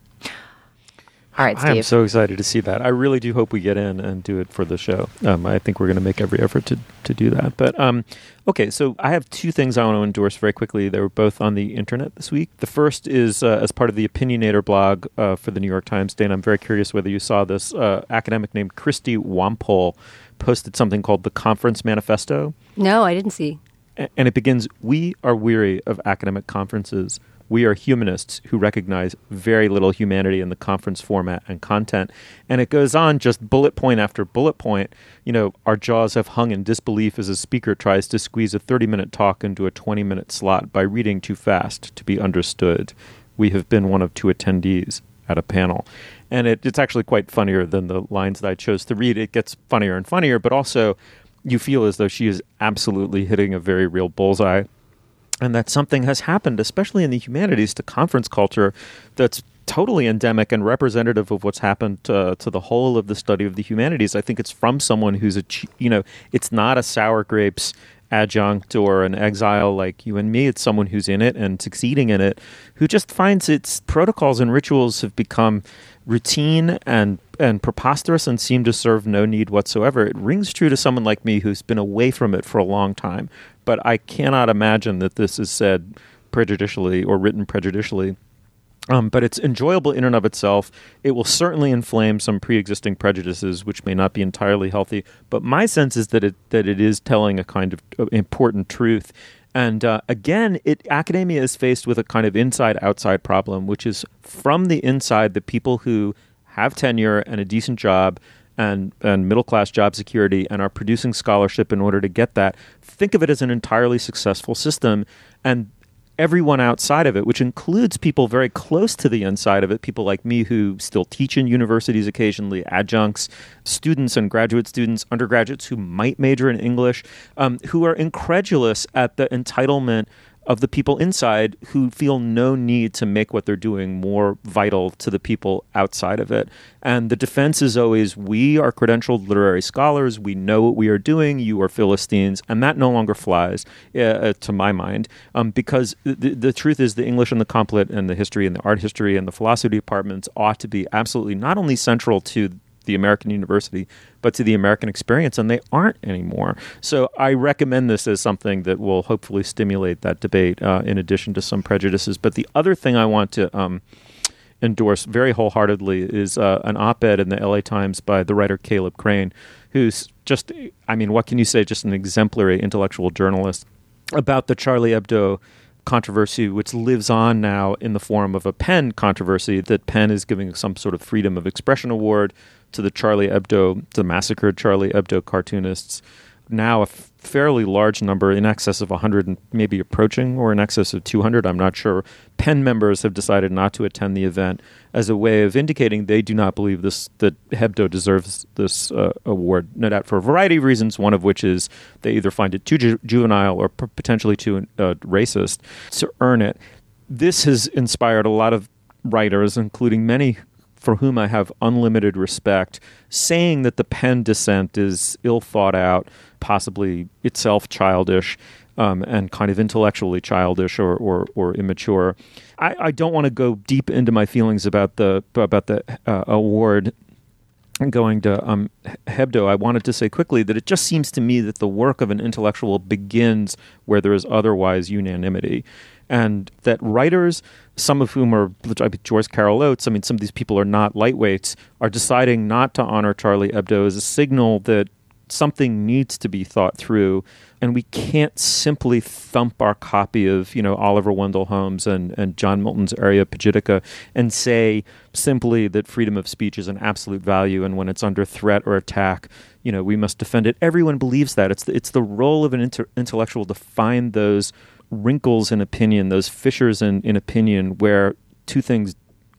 All right, Steve. I am so excited to see that. I really do hope we get in and do it for the show. Um, I think we're going to make every effort to, to do that. But um, okay, so I have two things I want to endorse very quickly. They were both on the internet this week. The first is uh, as part of the Opinionator blog uh, for the New York Times. Dan, I'm very curious whether you saw this. Uh, academic named Christy Wampole posted something called the Conference Manifesto. No, I didn't see. A- And it begins We are weary of academic conferences. We are humanists who recognize very little humanity in the conference format and content. And it goes on just bullet point after bullet point. You know, our jaws have hung in disbelief as a speaker tries to squeeze a 30 minute talk into a 20 minute slot by reading too fast to be understood. We have been one of two attendees at a panel. And it, it's actually quite funnier than the lines that I chose to read. It gets funnier and funnier, but also you feel as though she is absolutely hitting a very real bullseye and that something has happened, especially in the humanities, to conference culture that's totally endemic and representative of what's happened uh, to the whole of the study of the humanities. I think it's from someone who's a, you know, it's not a sour grapes adjunct or an exile like you and me. It's someone who's in it and succeeding in it, who just finds its protocols and rituals have become routine and and preposterous and seem to serve no need whatsoever. It rings true to someone like me who's been away from it for a long time, but I cannot imagine that this is said prejudicially or written prejudicially. Um, but it's enjoyable in and of itself. It will certainly inflame some pre-existing prejudices, which may not be entirely healthy. But my sense is that it that it is telling a kind of uh, important truth. And uh, again, it academia is faced with a kind of inside-outside problem, which is from the inside, the people who have tenure and a decent job and, and middle class job security and are producing scholarship in order to get that, think of it as an entirely successful system. And everyone outside of it, which includes people very close to the inside of it, people like me who still teach in universities occasionally, adjuncts, students and graduate students, undergraduates who might major in English, um, who are incredulous at the entitlement of the people inside who feel no need to make what they're doing more vital to the people outside of it. And the defense is always we are credentialed literary scholars, we know what we are doing, you are Philistines, and that no longer flies, uh, uh to my mind, um, because the, the truth is the English and the Comp Lit and the history and the art history and the philosophy departments ought to be absolutely not only central to the American university, but to the American experience, and they aren't anymore. So I recommend this as something that will hopefully stimulate that debate, uh, in addition to some prejudices. But the other thing I want to um, endorse very wholeheartedly is uh, an op-ed in the LA Times by the writer Caleb Crain, who's just, I mean, what can you say? Just an exemplary intellectual journalist about the Charlie Hebdo controversy, which lives on now in the form of a PEN controversy that PEN is giving some sort of freedom of expression award to the Charlie Hebdo, the massacred Charlie Hebdo cartoonists. Now, a fairly large number, in excess of 100, maybe approaching or in excess of 200, I'm not sure. PEN members have decided not to attend the event as a way of indicating they do not believe this that Hebdo deserves this uh, award. No doubt for a variety of reasons. One of which is they either find it too ju- juvenile or p- potentially too uh, racist to earn it. This has inspired a lot of writers, including many for whom I have unlimited respect, saying that the PEN dissent is ill thought out, possibly itself childish. Um, and kind of intellectually childish or, or, or immature. I, I don't want to go deep into my feelings about the about the uh, award going to um, Hebdo, I wanted to say quickly that it just seems to me that the work of an intellectual begins where there is otherwise unanimity and that writers, some of whom are Joyce Carol Oates, I mean, some of these people are not lightweights, are deciding not to honor Charlie Hebdo as a signal that something needs to be thought through. And we can't simply thump our copy of you know Oliver Wendell Holmes and, and John Milton's Area Areopagitica and say simply that freedom of speech is an absolute value and when it's under threat or attack you know we must defend it. Everyone believes that. It's the, it's the role of an inter- intellectual to find those wrinkles in opinion, those fissures in, in opinion where two things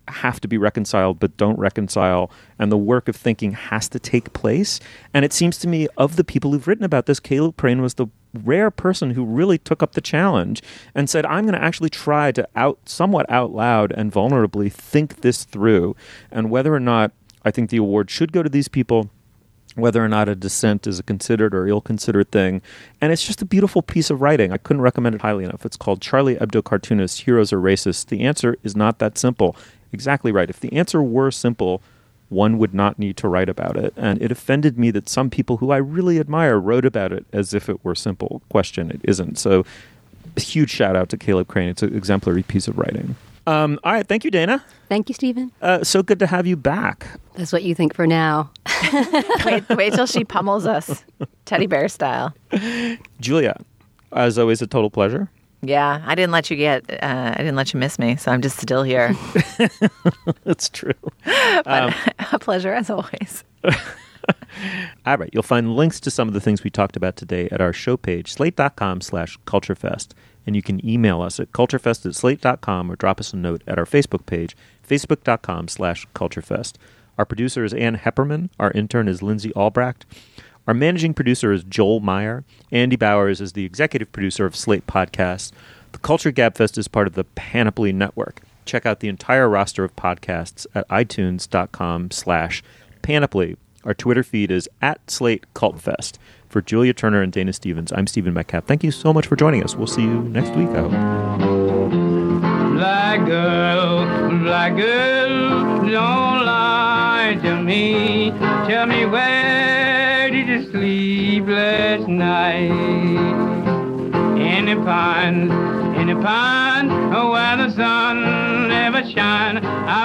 have to be reconciled but don't reconcile and the work of thinking has to take place. And it seems to me of the people who've written about this caleb crain was the rare person who really took up the challenge and said i'm going to actually try to out somewhat out loud and vulnerably think this through. And whether or not i think the award should go to these people whether or not a dissent is a considered or ill considered thing. And it's just a beautiful piece of writing. I couldn't recommend it highly enough. It's called Charlie Hebdo Cartoonists Heroes Are Racist. The answer is not that simple. Exactly right. If the answer were simple, one would not need to write about it. And it offended me that some people who I really admire wrote about it as if it were simple. Question, it isn't. So, a huge shout out to Caleb Crain. It's an exemplary piece of writing. Um, all right. Thank you, Dana. Thank you, Stephen. Uh, so good to have you back. That's what you think for now. wait, wait till she pummels us, teddy bear style. Julia, as always, a total pleasure. Yeah, I didn't let you get. Uh, I didn't let you miss me, so I'm just still here. That's true. but Um, a pleasure as always. All right, you'll find links to some of the things we talked about today at our show page, slate.com slash culturefest. And you can email us at culturefest at slate.com or drop us a note at our Facebook page, facebook.com slash culturefest. Our producer is Ann Heppermann. Our intern is Lindsay Albrecht. Our managing producer is Joel Meyer. Andy Bowers is the executive producer of Slate Podcasts. The Culture Gabfest is part of the Panoply Network. Check out the entire roster of podcasts at itunes.com slash panoply. Our Twitter feed is at Slate Cult Fest. For Julia Turner and Dana Stevens, I'm Stephen Metcalf. Thank you so much for joining us. We'll see you next week, I hope. Black girl, black girl, don't lie to me. Tell me where did you sleep last night? In in where the sun never shine. I.